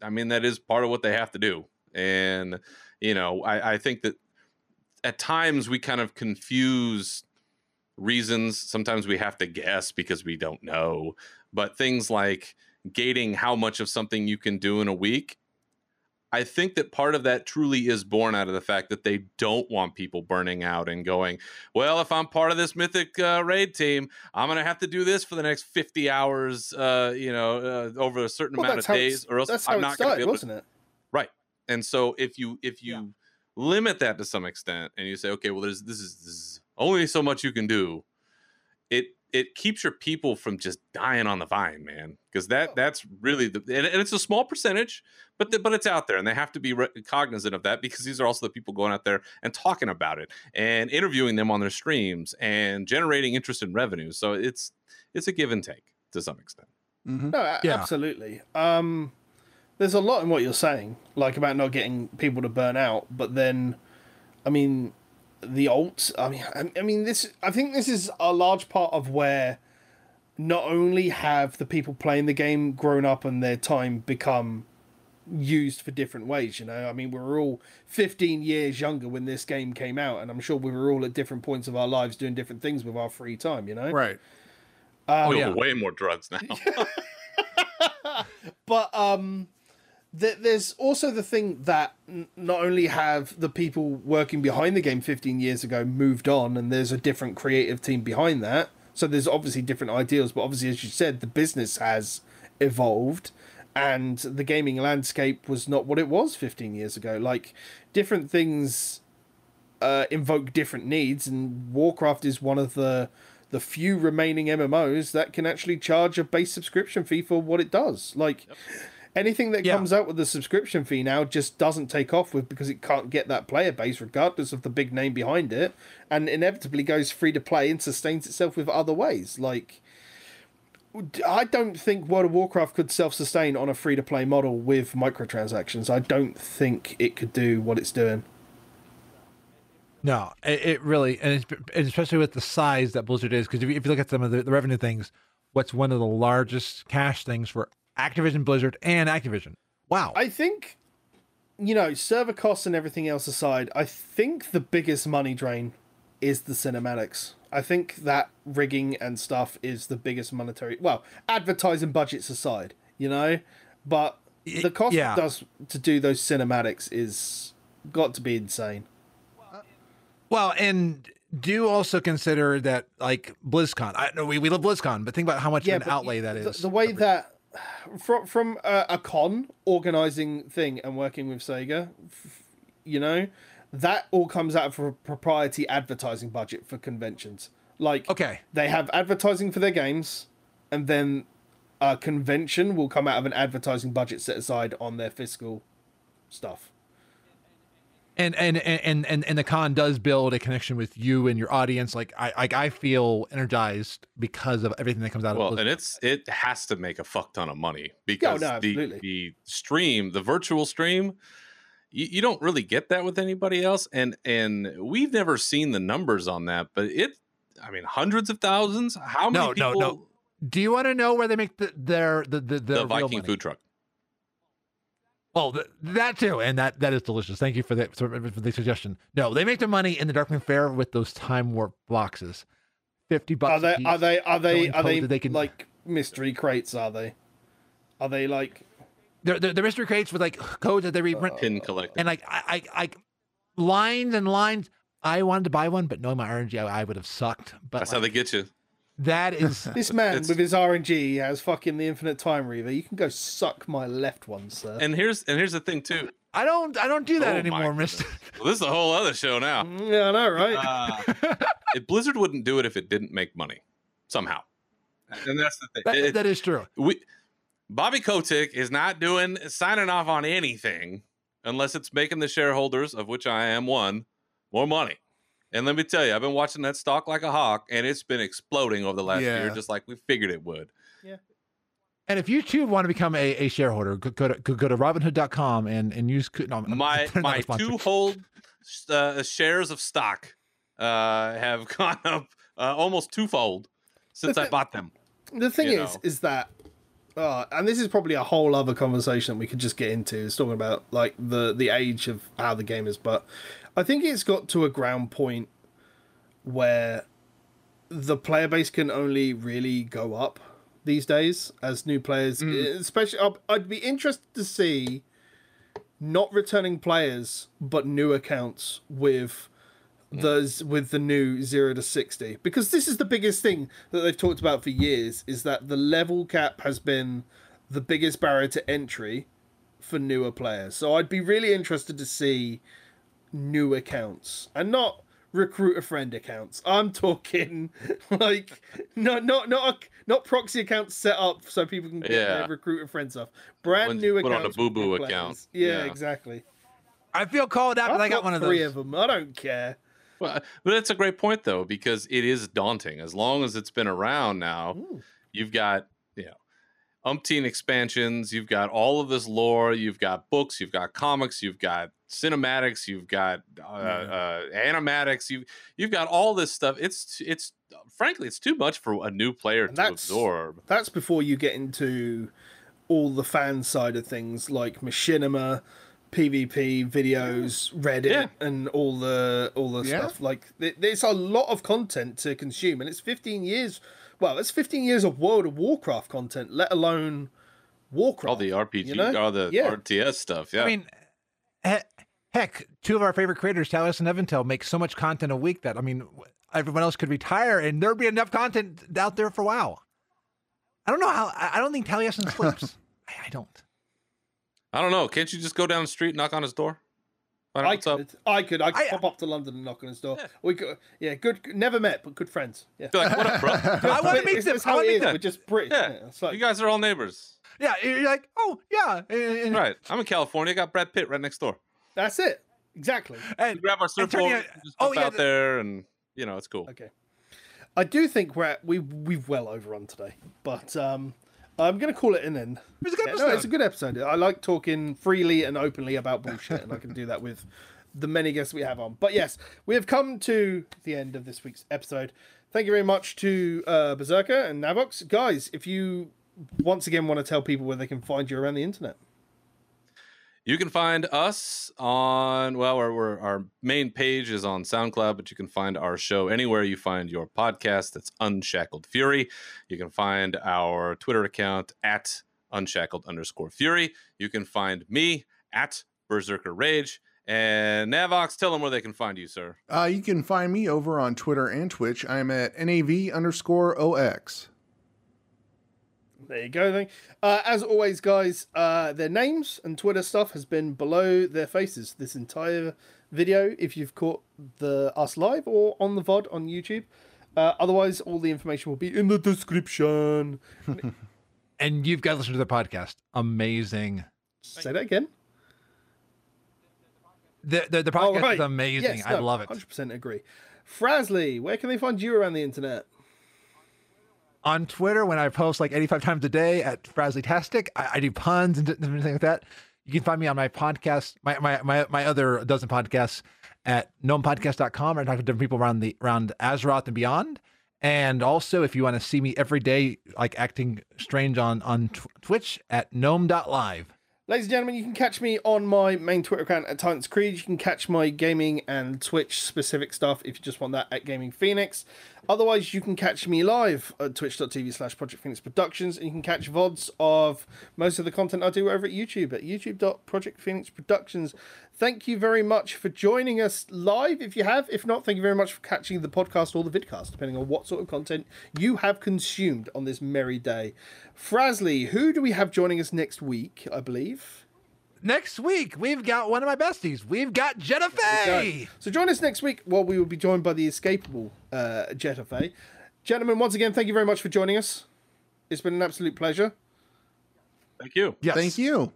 I mean, that is part of what they have to do, and you know, I I think that at times we kind of confuse reasons. Sometimes we have to guess because we don't know. But things like gating how much of something you can do in a week, I think that part of that truly is born out of the fact that they don't want people burning out and going, well, if I'm part of this mythic uh, raid team, I'm going to have to do this for the next 50 hours, uh, you know, uh, over a certain Well, amount of days, or else I'm not going to be able to wasn't it? Right. And so if you if you Yeah. limit that to some extent and you say, okay, well there's this is, this is only so much you can do, it it keeps your people from just dying on the vine, man. Because that Oh. that's really the and, and it's a small percentage, but the, but it's out there, and they have to be re- cognizant of that because these are also the people going out there and talking about it and interviewing them on their streams and generating interest in revenue. So it's it's a give and take to some extent. Mhm. No, a- Yeah. absolutely. Um, there's a lot in what you're saying, like about not getting people to burn out, but then, I mean, the alt. I mean, I, I mean, this. I think this is a large part of where not only have the people playing the game grown up and their time become used for different ways. You know, I mean, we were all 15 years younger when this game came out, and I'm sure we were all at different points of our lives doing different things with our free time. You know, Right. Oh, yeah. way more drugs now. but um th- there's also the thing that not only have the people working behind the game 15 years ago moved on and there's a different creative team behind that so there's obviously different ideals but obviously as you said the business has evolved and the gaming landscape was not what it was 15 years ago. Like different things uh, invoke different needs and warcraft is one of the the few remaining mmos that can actually charge a base subscription fee for what it does. Like anything that Yeah. comes out with a subscription fee now just doesn't take off with because it can't get that player base regardless of the big name behind it and inevitably goes free to play and sustains itself with other ways like I don't think World of Warcraft could self-sustain on a free-to-play model with microtransactions. I don't think it could do what it's doing. No, it, really, and, it's, especially with the size that Blizzard is, because if, you- if you look at some of the, the revenue things, what's one of the largest cash things for Activision, Blizzard, and Activision? Wow. I think, you know, server costs and everything else aside, I think the biggest money drain is the cinematics. I think that rigging and stuff is the biggest monetary. Well, advertising budgets aside, you know, but the cost yeah. it does to do those cinematics is got to be insane. Well, and do also consider that like BlizzCon. I know we, we love BlizzCon, but think about how much an but outlay that is. the. The way that from from a, a con organizing thing and working with Sega, you know, that all comes out of a propriety advertising budget for conventions. Like Okay. they have advertising for their games, and then a convention will come out of an advertising budget set aside on their fiscal stuff. And and and and and the con does build a connection with you and your audience. Like I like I feel energized because of everything that comes out of well, and it's it has to make a fuck ton of money oh, because no, the the stream, the virtual stream, you, you don't really get that with anybody else, and and we've never seen the numbers on that, but it, I mean, hundreds of thousands. How many No, no, people? no. Do you want to know where they make the, their the the, the, The real Viking money? food truck. Well, th- that too, and that that is delicious. Thank you for the for, for the suggestion. No, they make their money in the Darkmoon Faire with those time warp boxes. Fifty bucks. Are a they piece. are they are they are they, they can- like mystery crates? Are they? Are they like They're, they're, they're mystery crates with like codes that they reprint, uh, Pin collector. and like I, I I lines and lines. I wanted to buy one, but knowing my RNG, I, I would have sucked. But That's how they get you. That is this man with his RNG has fucking the Infinite Timereaver? You can go suck my left one, sir. And here's and here's the thing too. I don't I don't do that Oh anymore, Mister. Well, this is a whole other show now. yeah, I know, right? Uh, if Blizzard wouldn't do it if it didn't make money somehow, and that's the thing. That, It- that is true. we Bobby Kotick is not doing signing off on anything unless it's making the shareholders, of which I am one, more money. And let me tell you, I've been watching that stock like a hawk, and it's been exploding over the last year, just like we figured it would. Yeah. And if you too want to become a, a shareholder, go, go to go, go to robinhood.com and and use co- no, My my two hold uh, shares of stock uh, have gone up uh, almost twofold since I bought them. The thing you is, know. is that, uh, and this is probably a whole other conversation that we could just get into. Is talking about like the the age of how the game is, but I think it's got to a ground point where the player base can only really go up these days as new players. Hmm. Eh, especially, I'd- I'd be interested to see not returning players, but new accounts with hmm. those with the new 0 to 60 because this is the biggest thing that they've talked about for years is that the level cap has been the biggest barrier to entry for newer players. So i'd be really interested to see new accounts and not recruit a friend accounts i'm talking like no not not not proxy accounts set up so people can get Yeah. their recruit a friend stuff brand Ones new you put on a accounts boo-boo new account. yeah, Yeah. exactly I feel called out, but I I've got one of three those. of them i don't care Well, but that's a great point though, because it is daunting. As long as it's been around now, Ooh. you've got you know umpteen expansions, you've got all of this lore, you've got books, you've got comics, you've got cinematics, you've got uh, uh, animatics, you you've got all this stuff. It's it's frankly it's too much for a new player And to that's- absorb. that's before you get into all the fan side of things like machinima pvp videos reddit Yeah. and all the all the Yeah. stuff like there's a lot of content to consume and it's 15 years well it's 15 years of world of warcraft content let alone warcraft All the RPG, you know? all the Yeah. RTS stuff. Yeah, I mean, he- heck, two of our favorite creators, Talos and Evitel, make so much content a week that I mean, everyone else could retire and there'd be enough content out there for a while. I don't know how. I I don't think Taliesin sleeps. I, I don't. I don't know. Can't you just go down the street, knock on his door? Find I could, I could, I could I- pop up to London and knock on his door. Yeah. We could, yeah, good, never met, but good friends. Yeah, Be like, what up, bro? I want to meet it's, them. I how want it to meet them. We're just British. Yeah. Yeah, like, you guys are all neighbors. Yeah, you're like, oh yeah, and, and- Right. I'm in California. I got Brad Pitt right next door. That's it, exactly. and- We grab our And turning surfboard, just oh, yeah, out the- there, and you know it's cool. Okay. I do think we're at, we we've well overrun today, but um, I'm gonna call it an end. It a good Yeah, episode. no, it's a good episode. I like talking freely and openly about bullshit, and I can do that with the many guests we have on. But yes, we have come to the end of this week's episode. Thank you very much to uh, Berserker and Navox. Guys, if you once again want to tell people where they can find you around the internet. You can find us on well, we're, we're, our main page is on SoundCloud, but you can find our show anywhere you find your podcast. That's Unshackled Fury. You can find our Twitter account at Unshackled underscore Fury. You can find me at Berserker Rage. And Navox, tell them where they can find you, sir. Uh, you can find me over on Twitter and Twitch. I'm at NAV underscore OX. There you go. Then, uh, as always, guys, uh, their names and Twitter stuff has been below their faces this entire video. If you've caught the us live or on the VOD on YouTube, uh, otherwise, all the information will be in the description. and you've got to listen to the podcast. Amazing. Say that again. The the, the podcast is amazing. I love it. Hundred percent agree. Frasley, where can they find you around the internet? On Twitter when I post like 85 times a day at Frazzlytastic. I, I do puns and things like that. You can find me on my podcast, my my my, my other dozen podcasts at gnomepodcast.com. I talk to different people around the around Azeroth and beyond. And also, if you want to see me every day, like acting strange on on tw- Twitch at gnome.live. Ladies and gentlemen, you can catch me on my main Twitter account at Titans Creed. You can catch my gaming and Twitch specific stuff if you just want that at Gaming Phoenix. Otherwise, you can catch me live at twitch.tv slash Project Phoenix Productions. And you can catch VODs of most of the content I do over at YouTube at youtube.project Phoenix Productions. Thank you very much for joining us live if you have. If not, thank you very much for catching the podcast or the vidcast, depending on what sort of content you have consumed on this merry day. Frasley, who do we have joining us next week, I believe? Next week, we've got one of my besties. We've got Jenna Fay. So join us next week. Well, we will be joined by the escapable uh, Jetafe. Gentlemen, once again, thank you very much for joining us. It's been an absolute pleasure. Thank you. Yes. Thank you.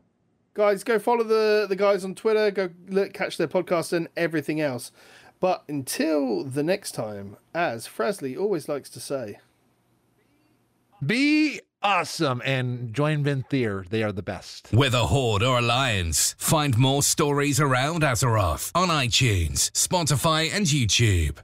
Guys, go follow the, the guys on Twitter. Go look, catch their podcast and everything else. But until the next time, as Frasley always likes to say, Be awesome and join Venthyr. They are the best. Whether Horde or Alliance, find more stories around Azeroth on iTunes, Spotify, and YouTube.